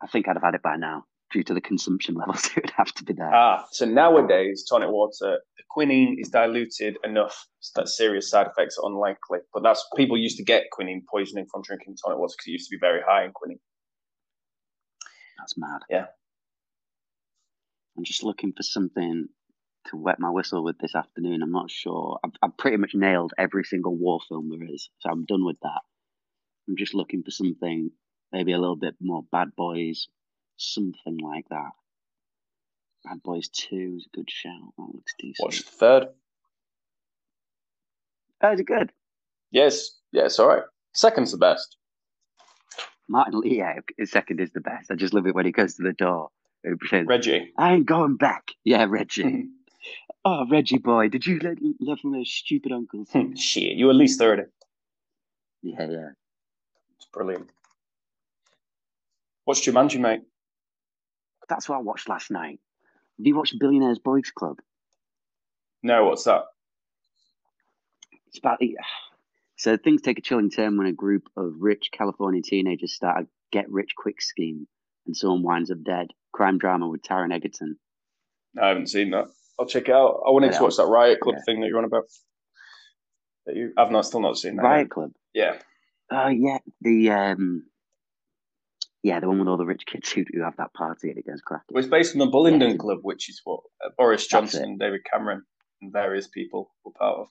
Speaker 1: I think I'd have had it by now. Due to the consumption levels, it would have to be there.
Speaker 2: Ah, so nowadays, tonic water, the quinine is diluted enough so that serious side effects are unlikely. But that's people used to get quinine poisoning from drinking tonic water because it used to be very high in quinine.
Speaker 1: That's mad.
Speaker 2: Yeah.
Speaker 1: I'm just looking for something to wet my whistle with this afternoon. I'm not sure. I've, I've pretty much nailed every single war film there is, so I'm done with that. I'm just looking for something, maybe a little bit more Bad Boys, something like that. Bad Boys 2 is a good shout. That looks decent.
Speaker 2: Watch the third.
Speaker 1: Oh, is it good?
Speaker 2: Yes, yeah, it's all right. Second's the best.
Speaker 1: Martin Lee, yeah, second is the best. I just love it when he goes to the door. says,
Speaker 2: Reggie.
Speaker 1: I ain't going back. Yeah, Reggie. oh, Reggie boy, did you let, love those stupid uncles?
Speaker 2: Hmm, shit, you at least 30.
Speaker 1: yeah, yeah.
Speaker 2: It's brilliant. What's Jumanji, mate?
Speaker 1: That's what I watched last night. Have you watched Billionaires Boys Club?
Speaker 2: No, what's that?
Speaker 1: It's about so things take a chilling turn when a group of rich California teenagers start a get rich quick scheme, and someone winds up dead. Crime drama with Taron Egerton.
Speaker 2: I haven't seen that. I'll check it out. I wanted
Speaker 1: Yeah.
Speaker 2: to watch that Riot Club
Speaker 1: Yeah.
Speaker 2: thing that you're on about. That you, I've not still not seen that.
Speaker 1: Riot Club.
Speaker 2: Yeah.
Speaker 1: Oh yeah, the um, yeah, the one with all the rich kids who, who have that party and it goes cracking.
Speaker 2: Well, it's based on the Bullingdon
Speaker 1: Yeah.
Speaker 2: Club, which is what uh, Boris Johnson David Cameron and various people were part of.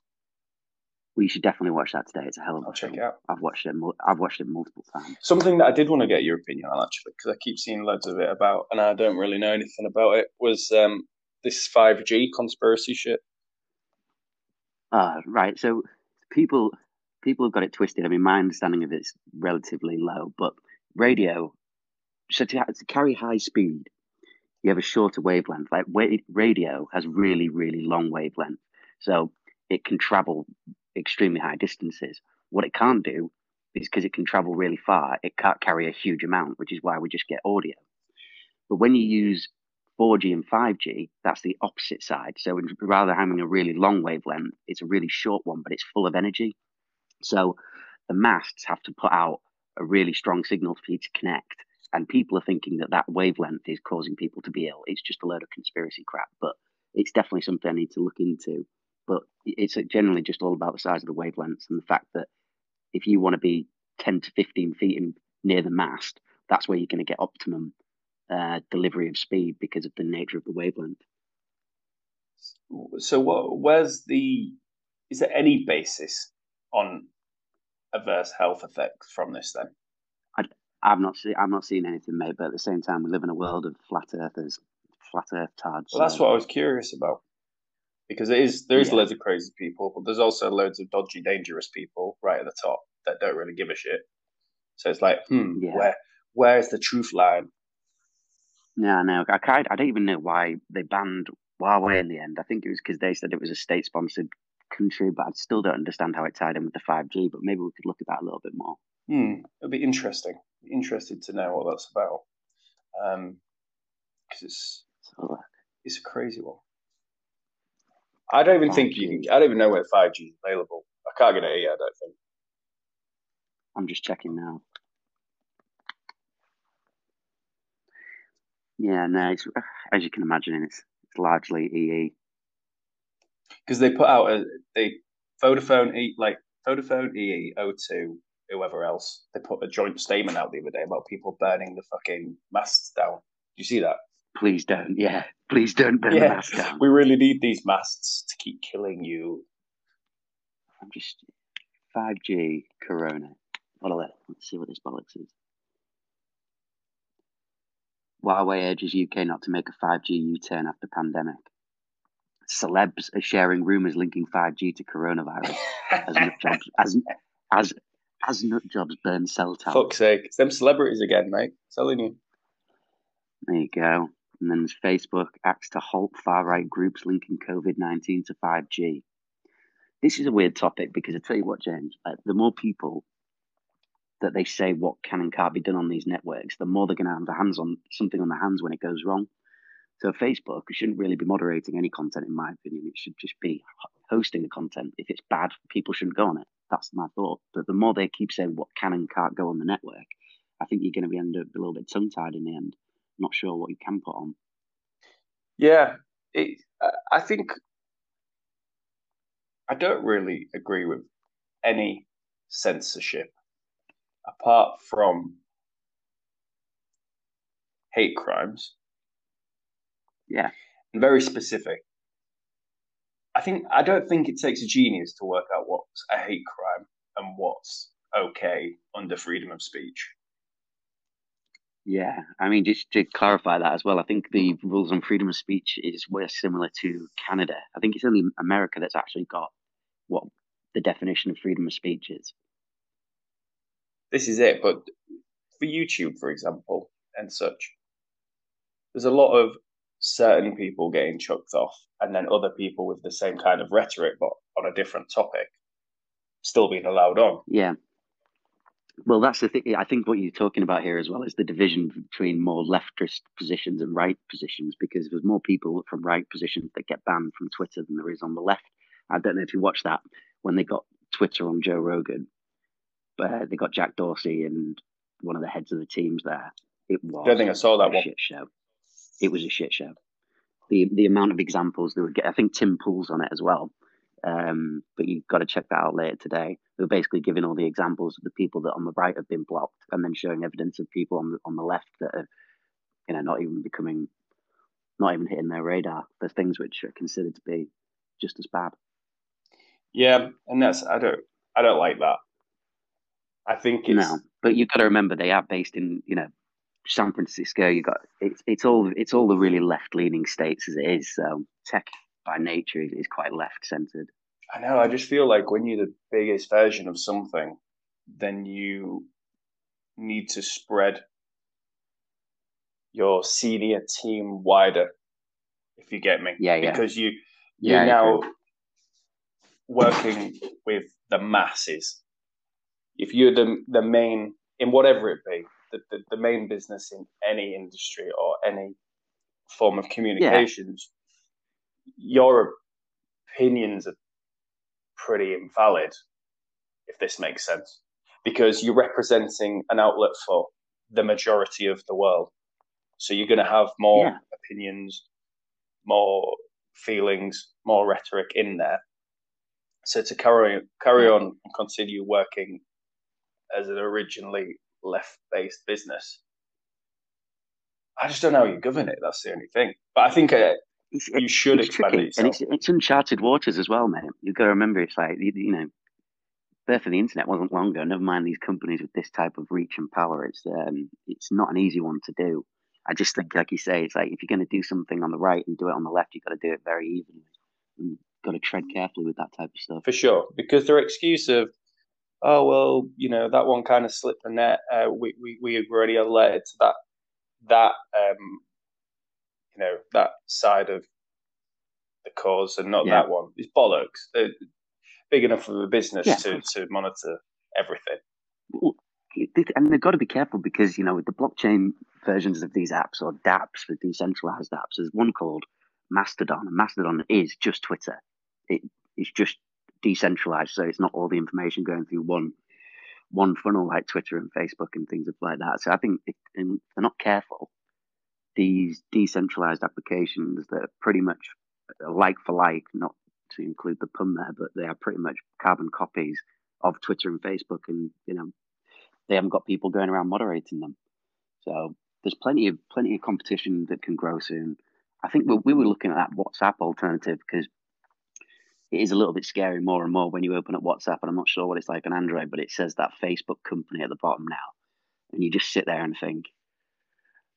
Speaker 1: We should definitely watch that today. It's a hell of a
Speaker 2: I'll check it out.
Speaker 1: I've watched it. mul- I've watched it multiple times.
Speaker 2: Something that I did want to get your opinion on, actually, because I keep seeing loads of it about, and I don't really know anything about it, was um, this 5G conspiracy shit.
Speaker 1: Ah, right. So people people have got it twisted. I mean, my understanding of it's relatively low, but radio. So to, to carry high speed, you have a shorter wavelength. Like radio has really really long wavelength, so it can travel extremely high distances. What it can't do is because it can travel really far, it can't carry a huge amount, which is why we just get audio. But when you use 4G and 5G, that's the opposite side. So rather than having a really long wavelength, it's a really short one, but it's full of energy. So the masts have to put out a really strong signal for you to connect. And people are thinking that that wavelength is causing people to be ill. It's just a load of conspiracy crap, but it's definitely something I need to look into. But it's generally just all about the size of the wavelengths and the fact that if you want to be 10 to 15 feet in, near the mast, that's where you're going to get optimum uh, delivery of speed because of the nature of the wavelength.
Speaker 2: So, what? Where's the? Is there any basis on adverse health effects from this? Then
Speaker 1: I've not seen I've not seen anything, mate. But at the same time, we live in a world of flat earthers, flat earth tards.
Speaker 2: Well, that's
Speaker 1: so-
Speaker 2: what I was curious about. Because it is there is
Speaker 1: Yeah.
Speaker 2: loads of crazy people, but there's also loads of dodgy, dangerous people right at the top that don't really give a shit. So it's like, hmm,
Speaker 1: Yeah.
Speaker 2: where where's the truth line?
Speaker 1: Yeah, no, I can't, I don't even know why they banned Huawei in the end. I think it was because they said it was a state-sponsored country, but I still don't understand how it tied in with the five G. But maybe we could look at that a little bit more.
Speaker 2: Hmm, it'll be interesting. Interested to know what that's about. Um, because it's it's a crazy one. I don't even think you can. I don't even know where five G is available. I can't get it here. I don't think.
Speaker 1: I'm just checking now. Yeah, no, it's, as you can imagine, it's it's largely EE.
Speaker 2: because they put out a they Vodafone E like Vodafone EE O2 whoever else they put a joint statement out the other day about people burning the fucking masts down Do you see that?
Speaker 1: Please don't. Yeah, please don't burn the mask down.
Speaker 2: We really need these masks to keep killing you.
Speaker 1: I'm just 5G Corona. What are they? Let's see what this bollocks is. Huawei urges UK not to make a 5G U-turn after pandemic. Celebs are sharing rumours linking 5G to coronavirus as nut jobs as as as nut jobs burn cell towers.
Speaker 2: Fuck's sake. It's them celebrities again, mate. Telling you.
Speaker 1: There you go. And then there's Facebook acts to halt far right groups linking COVID 19 to 5G. This is a weird topic because I tell you what, James, like, the more people that they say what can and can't be done on these networks, the more they're going to have the hands on something on their hands when it goes wrong. So Facebook shouldn't really be moderating any content, in my opinion. It should just be hosting the content. If it's bad, people shouldn't go on it. That's my thought. But the more they keep saying what can and can't go on the network, I think you're going to be end up a little bit tongue tied in the end. Not sure what you can put on.
Speaker 2: Yeah, it, I- I think I don't really agree with any censorship apart from hate crimes
Speaker 1: Yeah,
Speaker 2: and very specific. I think I don't think it takes a genius to work out what's a hate crime and what's okay under freedom of speech.
Speaker 1: Yeah. I mean, just to clarify that as well, I think the rules on freedom of speech is were similar to Canada. I think it's only America that's actually got what the definition of freedom of speech is.
Speaker 2: This is it, but for YouTube, for example, and such, there's a lot of certain people getting chucked off, and then other people with the same kind of rhetoric but on a different topic still being allowed on.
Speaker 1: Yeah. Well, that's the thing. I think what you're talking about here as well is the division between more leftist positions and right positions, because there's more people from right positions that get banned from Twitter than there is on the left. I don't know if you watched that when they got Twitter on Joe Rogan, but uh, they got Jack Dorsey and one of the heads of the teams there. It was
Speaker 2: Don't think I saw that
Speaker 1: a
Speaker 2: one.
Speaker 1: shit show. It was a shit show. The the amount of examples they would get. I think Tim Pool's on it as well. Um, but you've got to check that out later today. Were basically giving all the examples of the people that on the right have been blocked, and then showing evidence of people on the on the left that are, you know, not even becoming, not even hitting their radar. There's things which are considered to be just as bad.
Speaker 2: Yeah, and that's I don't I don't like that. I think it's
Speaker 1: No, but you've got to remember they are based in you know San Francisco. You got it's it's all it's all the really left leaning states as it is. So tech by nature is, is quite left centered.
Speaker 2: I know. I just feel like when you're the biggest version of something, then you need to spread your senior team wider. If you get me,
Speaker 1: Yeah, yeah.
Speaker 2: Because you you're
Speaker 1: I
Speaker 2: now working with the masses. If you're the the main in whatever it be, the, the, the main business in any industry or any form of communications, your opinions are pretty invalid, if this makes sense, because you're representing an outlet for the majority of the world. So you're going to have more
Speaker 1: Yeah.
Speaker 2: opinions, more feelings, more rhetoric in there. So to carry carry on and continue working as an originally left-based business, I just don't know how you govern it. That's the only thing. But I think uh,
Speaker 1: It's,
Speaker 2: you should
Speaker 1: it's
Speaker 2: expand
Speaker 1: tricky,
Speaker 2: it
Speaker 1: and it's it's uncharted waters as well, mate. You've got to remember, it's like you, you know, birth of the internet wasn't long ago. Never mind these companies with this type of reach and power. It's um, it's not an easy one to do. I just think, like you say, it's like if you're going to do something on the right and do it on the left, you've got to do it very evenly. And got to tread carefully with that type of stuff.
Speaker 2: for sure because their excuse of oh well you know that one kind of slipped the net uh, we, we we already alerted to that that um you know that side of the cause and not
Speaker 1: Yeah.
Speaker 2: that one It's bollocks they're big enough of a business
Speaker 1: Yeah.
Speaker 2: to to monitor everything
Speaker 1: and they've got to be careful because you know with the blockchain versions of these apps or dApps, the decentralized apps, there's one called Mastodon, and Mastodon is just Twitter. It it's just decentralized, so it's not all the information going through one one funnel like Twitter and Facebook and things like that. So I think if if they're not careful, these decentralized applications that are pretty much uh, like for like, not to include the pun there, but they are pretty much carbon copies of Twitter and Facebook, and you know they haven't got people going around moderating them. So there's plenty of plenty of competition that can grow soon. I think we, we were looking at that WhatsApp alternative because it is a little bit scary more and more when you open up WhatsApp, and I'm not sure what it's like on Android, but it says that Facebook company at the bottom now, and you just sit there and think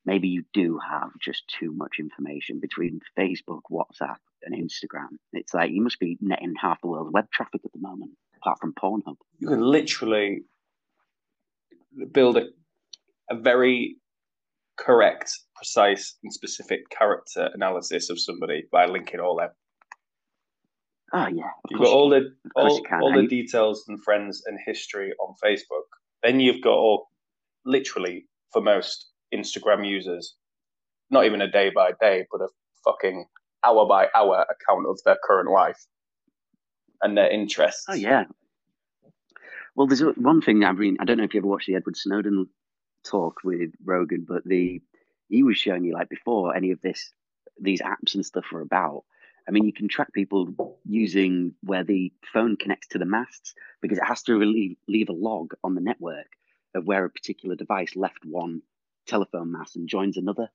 Speaker 1: maybe you do have just too much information between Facebook, WhatsApp, and Instagram. It's like you must be netting half the world's web traffic at the moment, apart from Pornhub.
Speaker 2: You can literally build a, a very correct, precise, and specific character analysis of somebody by linking all them.
Speaker 1: Oh yeah,
Speaker 2: You've got all the all, all the details and friends and history on Facebook. Then you've got all literally for most Instagram users, not even a day by day, but a fucking hour by hour account of their current life and their interests.
Speaker 1: Oh yeah. Well, there's one thing I mean. I don't know if you ever watched the Edward Snowden talk with Rogan, but the he was showing you like before any of this, these apps and stuff were about. I mean, you can track people using where the phone connects to the masts because it has to leave, leave a log on the network of where a particular device left one telephone mast and joins another.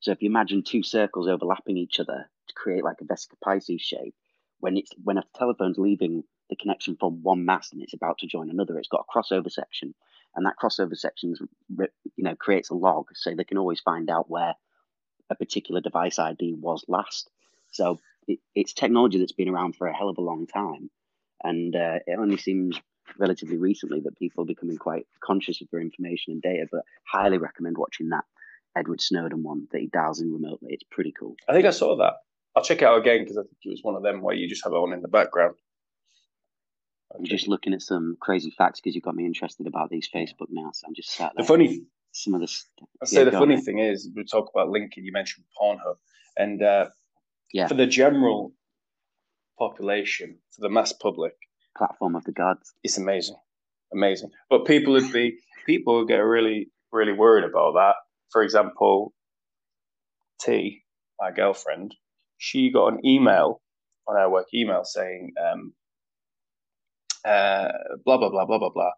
Speaker 1: So if you imagine two circles overlapping each other to create like a Vesica Piscis shape, when it's when a telephone's leaving the connection from one mast and it's about to join another, it's got a crossover section, and that crossover section, you know, creates a log, so they can always find out where a particular device ID was last. So it, it's technology that's been around for a hell of a long time, and uh, it only seems relatively recently that people are becoming quite conscious of their information and data. But highly recommend watching that Edward Snowden one that he dials in remotely. It's pretty cool.
Speaker 2: I think I saw that. I'll check it out again because I think it was one of them where you just have it on in the background.
Speaker 1: I'm just looking at some crazy facts because you got me interested about these Facebook now. So I'm just sat
Speaker 2: The
Speaker 1: there.
Speaker 2: funny
Speaker 1: some of the st-
Speaker 2: I say
Speaker 1: Yeah,
Speaker 2: the
Speaker 1: on,
Speaker 2: funny thing is, we talk about linking. You mentioned Pornhub, and uh,
Speaker 1: Yeah.
Speaker 2: for the general population, for the mass public,
Speaker 1: platform of the gods.
Speaker 2: it's amazing, amazing. But people would be people would get really, really worried about that. For example, T, my girlfriend, she got an email on our work email saying, um, uh, blah blah blah blah blah blah.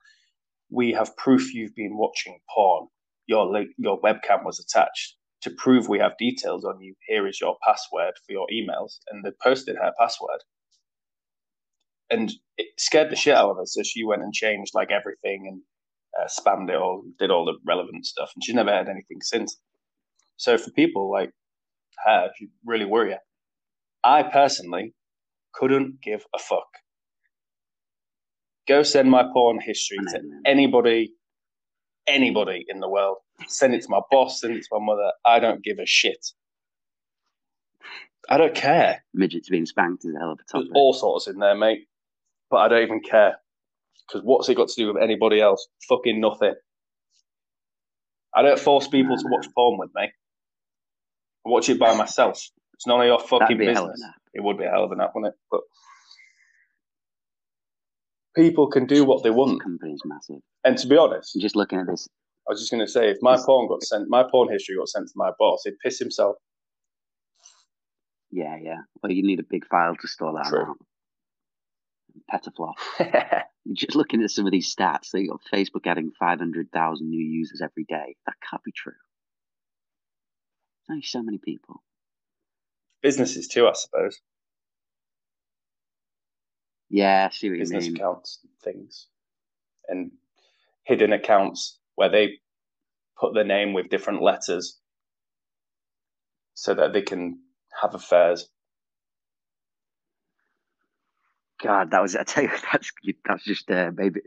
Speaker 2: We have proof you've been watching porn. Your your webcam was attached. To prove we have details on you, here is your password for your emails. And they posted her password. And it scared the shit out of her. So she went and changed like everything and uh, spammed it all, did all the relevant stuff. And she's never had anything since. So for people like her, she really worry her. I personally couldn't give a fuck. Go send my porn history to anybody, anybody in the world. Send it to my boss, send it to my mother. I don't give a shit. I don't care.
Speaker 1: Midgets being spanked is a hell of a
Speaker 2: There's
Speaker 1: topic.
Speaker 2: all sorts in there, mate. But I don't even care. Because what's it got to do with anybody else? Fucking nothing. I don't force people to watch porn with me. I watch it by myself. It's none of your fucking
Speaker 1: be a hell of
Speaker 2: business. It would be a hell of an app, wouldn't it? But people can do what they want.
Speaker 1: company's massive.
Speaker 2: And to be honest,
Speaker 1: I'm just looking at this.
Speaker 2: I was just going to say, if my porn got sent, my porn history got sent to my boss, he'd piss himself.
Speaker 1: Yeah, yeah. Well, you need a big file to store that
Speaker 2: True.
Speaker 1: out. Petaflop. You're just looking at some of these stats. They got Facebook adding 500,000 new users every day. That can't be true. There's only so many people.
Speaker 2: Businesses too, I suppose.
Speaker 1: Yeah, I see what you
Speaker 2: Business
Speaker 1: mean.
Speaker 2: accounts, and things, and hidden accounts where they put their name with different letters so that they can have affairs.
Speaker 1: God, that was, I tell you, that's, that's just uh, maybe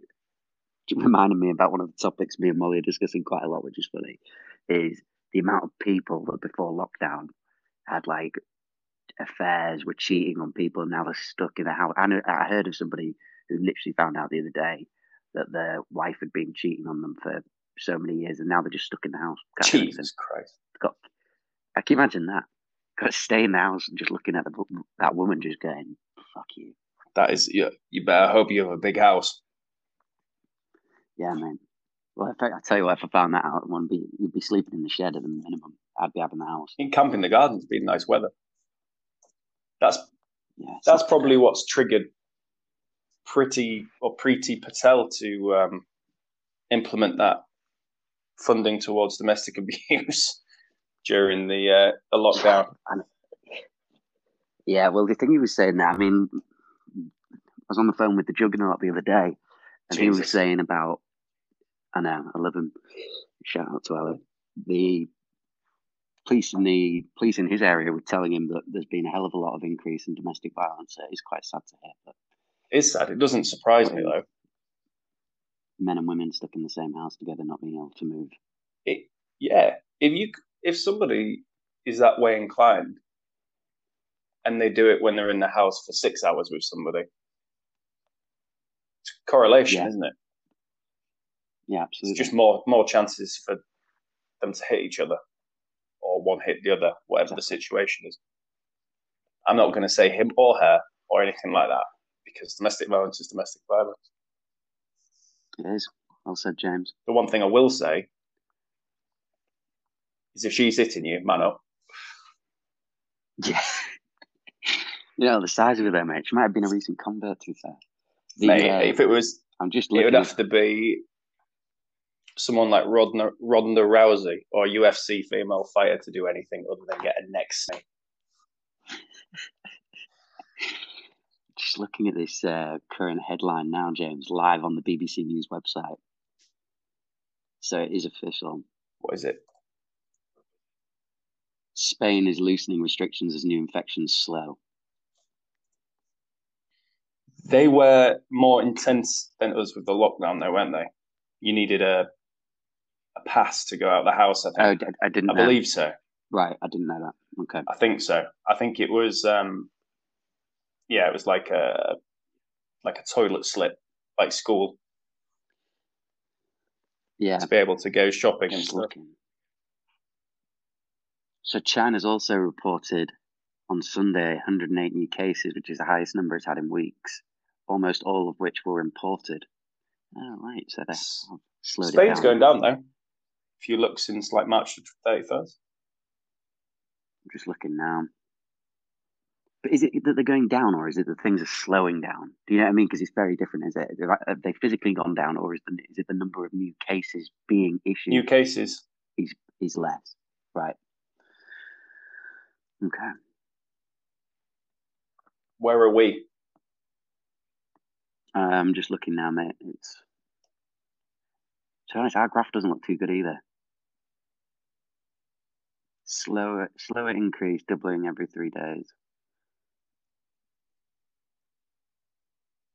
Speaker 1: it reminded me about one of the topics me and Molly are discussing quite a lot, which is funny, is the amount of people that before lockdown had like affairs, were cheating on people, and now they're stuck in the house. I, know, I heard of somebody who literally found out the other day that their wife had been cheating on them for so many years, and now they're just stuck in the house. Can't.
Speaker 2: Jesus Christ.
Speaker 1: Got, I can imagine that. Got to stay in the house and just looking at the, that woman just going, "Fuck you."
Speaker 2: That is, you, you better hope you have a big house.
Speaker 1: Yeah, man. Well, I, I tell you what, if I found that out, one be you'd be sleeping in the shed at the minimum. I'd be having the house.
Speaker 2: In camp in the garden's been nice weather. That's
Speaker 1: Yeah,
Speaker 2: that's probably what's triggered Pretty or Priti Patel to um, implement that funding towards domestic abuse during the uh, the lockdown.
Speaker 1: Yeah, well, the thing he was saying that, I mean, was on the phone with the Juggernaut the other day, and he was saying about, I know, I love him. Shout out to Alan. The police in the police in his area were telling him that there's been a hell of a lot of increase in domestic violence. It's quite sad to hear. But
Speaker 2: It's sad. It doesn't surprise me though.
Speaker 1: men and women stuck in the same house together, not being able to move.
Speaker 2: It, yeah, if you if somebody is that way inclined, and they do it when they're in the house for six hours with somebody, correlation,
Speaker 1: Yeah.
Speaker 2: isn't it?
Speaker 1: Yeah,
Speaker 2: It's
Speaker 1: absolutely.
Speaker 2: just more more chances for them to hit each other, or one hit the other, whatever the situation is. I'm not going to say him or her or anything like that because domestic violence is domestic violence.
Speaker 1: It is. Well said, James.
Speaker 2: The one thing I will say is if she's hitting you, man up.
Speaker 1: Yeah. you know, the size of her there, mate. She might have been a recent convert, to be fair.
Speaker 2: Mate,
Speaker 1: uh,
Speaker 2: if it was,
Speaker 1: I'm just
Speaker 2: it would have to be someone like Rodna, Ronda Rousey or UFC female fighter to do anything other than get a neck snake.
Speaker 1: Just looking at this uh, current headline now, James, live on the BBC News website. So it is official.
Speaker 2: What is it?
Speaker 1: Spain is loosening restrictions as new infections slow.
Speaker 2: They were more intense than us with the lockdown, though, weren't they? You needed a a pass to go out the house. I
Speaker 1: Oh,
Speaker 2: think.
Speaker 1: d- I didn't
Speaker 2: I
Speaker 1: know.
Speaker 2: believe so.
Speaker 1: Right, I didn't know that. Okay.
Speaker 2: I think so. I think it was. Um, yeah, it was like a like a toilet slip, like school,
Speaker 1: Yeah,
Speaker 2: to be able to go shopping and
Speaker 1: just
Speaker 2: stuff.
Speaker 1: looking. So China's also reported on Sunday 108 new cases, which is the highest number it's had in weeks, almost all of which were imported. Oh, right, so they
Speaker 2: S-
Speaker 1: have slowed
Speaker 2: Spain's
Speaker 1: it
Speaker 2: going
Speaker 1: down.
Speaker 2: down though. If you look since like March thirty first.
Speaker 1: I'm just looking now. But is it that they're going down, or is it that things are slowing down? Do you know what I mean? Because it's very different. Is it have have they physically gone down, or is the is it the number of new cases being issued
Speaker 2: New cases.
Speaker 1: is is less? Right. Okay.
Speaker 2: Where are we?
Speaker 1: Uh, I'm just looking now, mate. It's to be honest, our graph doesn't look too good either. Slower, slower increase, doubling every three days.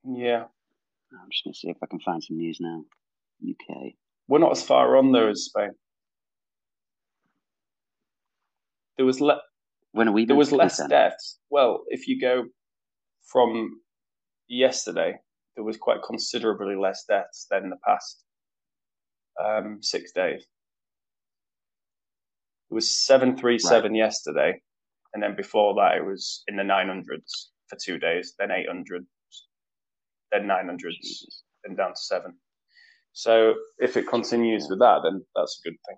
Speaker 2: Yeah,
Speaker 1: I'm just gonna see if I can find some news now. UK.
Speaker 2: we're not as far on there as Spain. There was le-
Speaker 1: When are we?
Speaker 2: there was less
Speaker 1: then?
Speaker 2: deaths. Well, if you go from yesterday, there was quite considerably less deaths than the past um, six days. It was seven three seven yesterday, and then before that, it was in the nine hundreds for two days, then eight hundred, then nine hundreds,
Speaker 1: Jesus.
Speaker 2: then down to seven. So if it continues with that, then that's a good thing.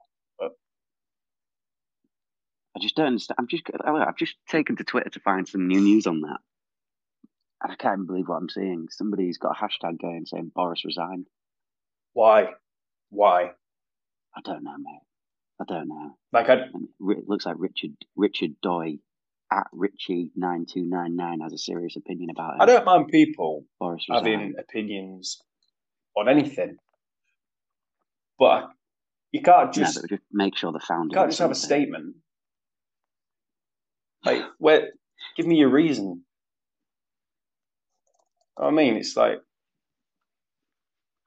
Speaker 1: I just don't understand. I'm just. I've just taken to Twitter to find some new news on that, and I can't even believe what I'm seeing. Somebody's got a hashtag going saying Boris resigned.
Speaker 2: Why? Why?
Speaker 1: I don't know, mate. I don't know.
Speaker 2: Like I,
Speaker 1: it looks like Richard Richard Doy at Richie nine two nine nine has a serious opinion about it.
Speaker 2: I don't mind people
Speaker 1: Boris
Speaker 2: having
Speaker 1: resigned.
Speaker 2: opinions on anything, but you can't just
Speaker 1: just make sure the
Speaker 2: you
Speaker 1: founder.
Speaker 2: can't just have a statement. Like, where? Give me your reason. I mean, it's like,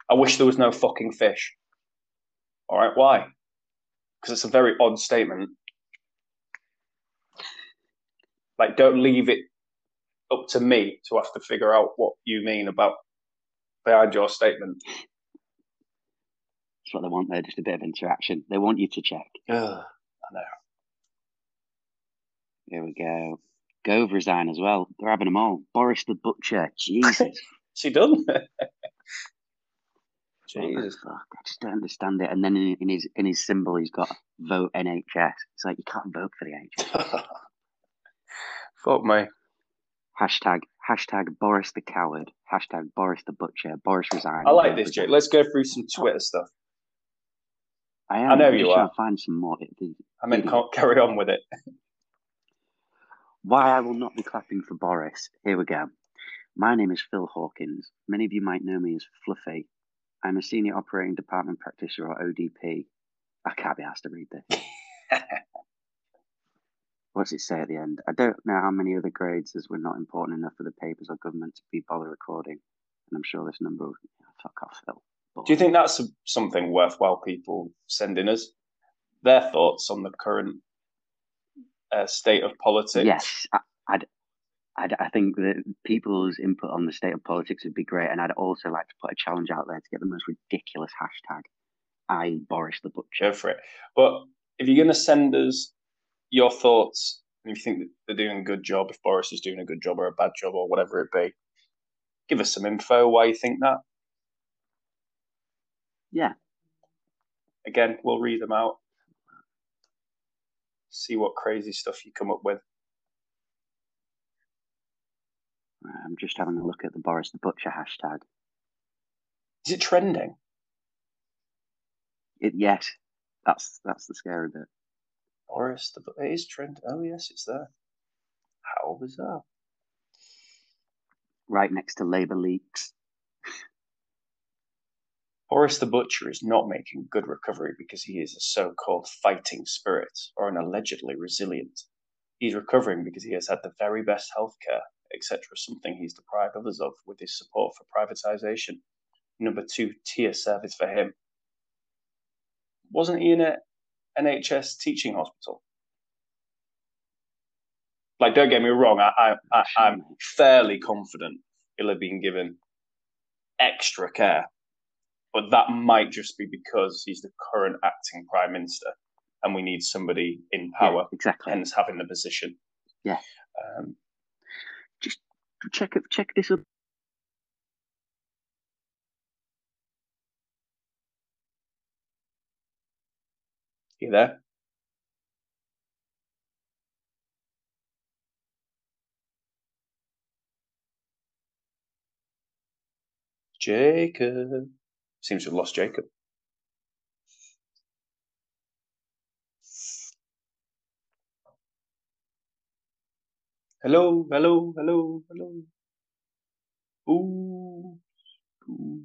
Speaker 2: I wish there was no fucking fish. All right, why? Because it's a very odd statement. Like, don't leave it up to me to have to figure out what you mean about behind your statement.
Speaker 1: That's what they want there, just a bit of interaction. They want you to check.
Speaker 2: Ugh.
Speaker 1: Here we go. Gove resign as well. They're having them all. Boris the Butcher. Jesus.
Speaker 2: Is he done? Jesus.
Speaker 1: fuck? I just don't understand it. And then in, in his in his symbol, he's got vote NHS. It's like you can't vote for the NHS.
Speaker 2: Fuck me.
Speaker 1: Hashtag hashtag Boris the coward. Hashtag Boris the Butcher. Boris resign.
Speaker 2: I like this, Jake. Let's go through some Twitter stuff.
Speaker 1: I am.
Speaker 2: I know
Speaker 1: I'm
Speaker 2: you are.
Speaker 1: to find some more. The,
Speaker 2: I mean, can't carry on with it.
Speaker 1: Why I will not be clapping for Boris. Here we go. My name is Phil Hawkins. Many of you might know me as Fluffy. I'm a senior operating department practitioner or ODP. I can't be asked to read this. What's it say at the end? I don't know how many other grades as we're not important enough for the papers or government to be bother recording. And I'm sure this number will fuck off, Phil.
Speaker 2: Do you think that's something worthwhile people sending us? Their thoughts on the current uh, state of politics?
Speaker 1: Yes, I, I'd, I'd, I think that people's input on the state of politics would be great, and I'd also like to put a challenge out there to get the most ridiculous hashtag. I Boris the Butcher.
Speaker 2: Go for it. But if you're going to send us your thoughts, and if you think that they're doing a good job, if Boris is doing a good job or a bad job or whatever it be, give us some info why you think that.
Speaker 1: Yeah.
Speaker 2: Again, we'll read them out. See what crazy stuff you come up with.
Speaker 1: I'm just having a look at the Boris the Butcher hashtag.
Speaker 2: Is it trending?
Speaker 1: It, yes, that's that's the scary bit.
Speaker 2: Boris the it is trend. Oh yes, it's there. How bizarre!
Speaker 1: Right next to Labour leaks.
Speaker 2: Boris the Butcher is not making good recovery because he is a so-called fighting spirit or an allegedly resilient. He's recovering because he has had the very best healthcare, etc., something he's deprived others of with his support for privatisation. Number two tier service for him. Wasn't he in a NHS teaching hospital? Like, don't get me wrong, I, I, I, I'm fairly confident he'll have been given extra care but that might just be because he's the current acting prime minister and we need somebody in power
Speaker 1: Yeah, exactly.
Speaker 2: hence having the position
Speaker 1: Yeah.
Speaker 2: um,
Speaker 1: Just check it- check this up.
Speaker 2: you there jacob seems to have lost jacob hello hello hello hello ooh, ooh.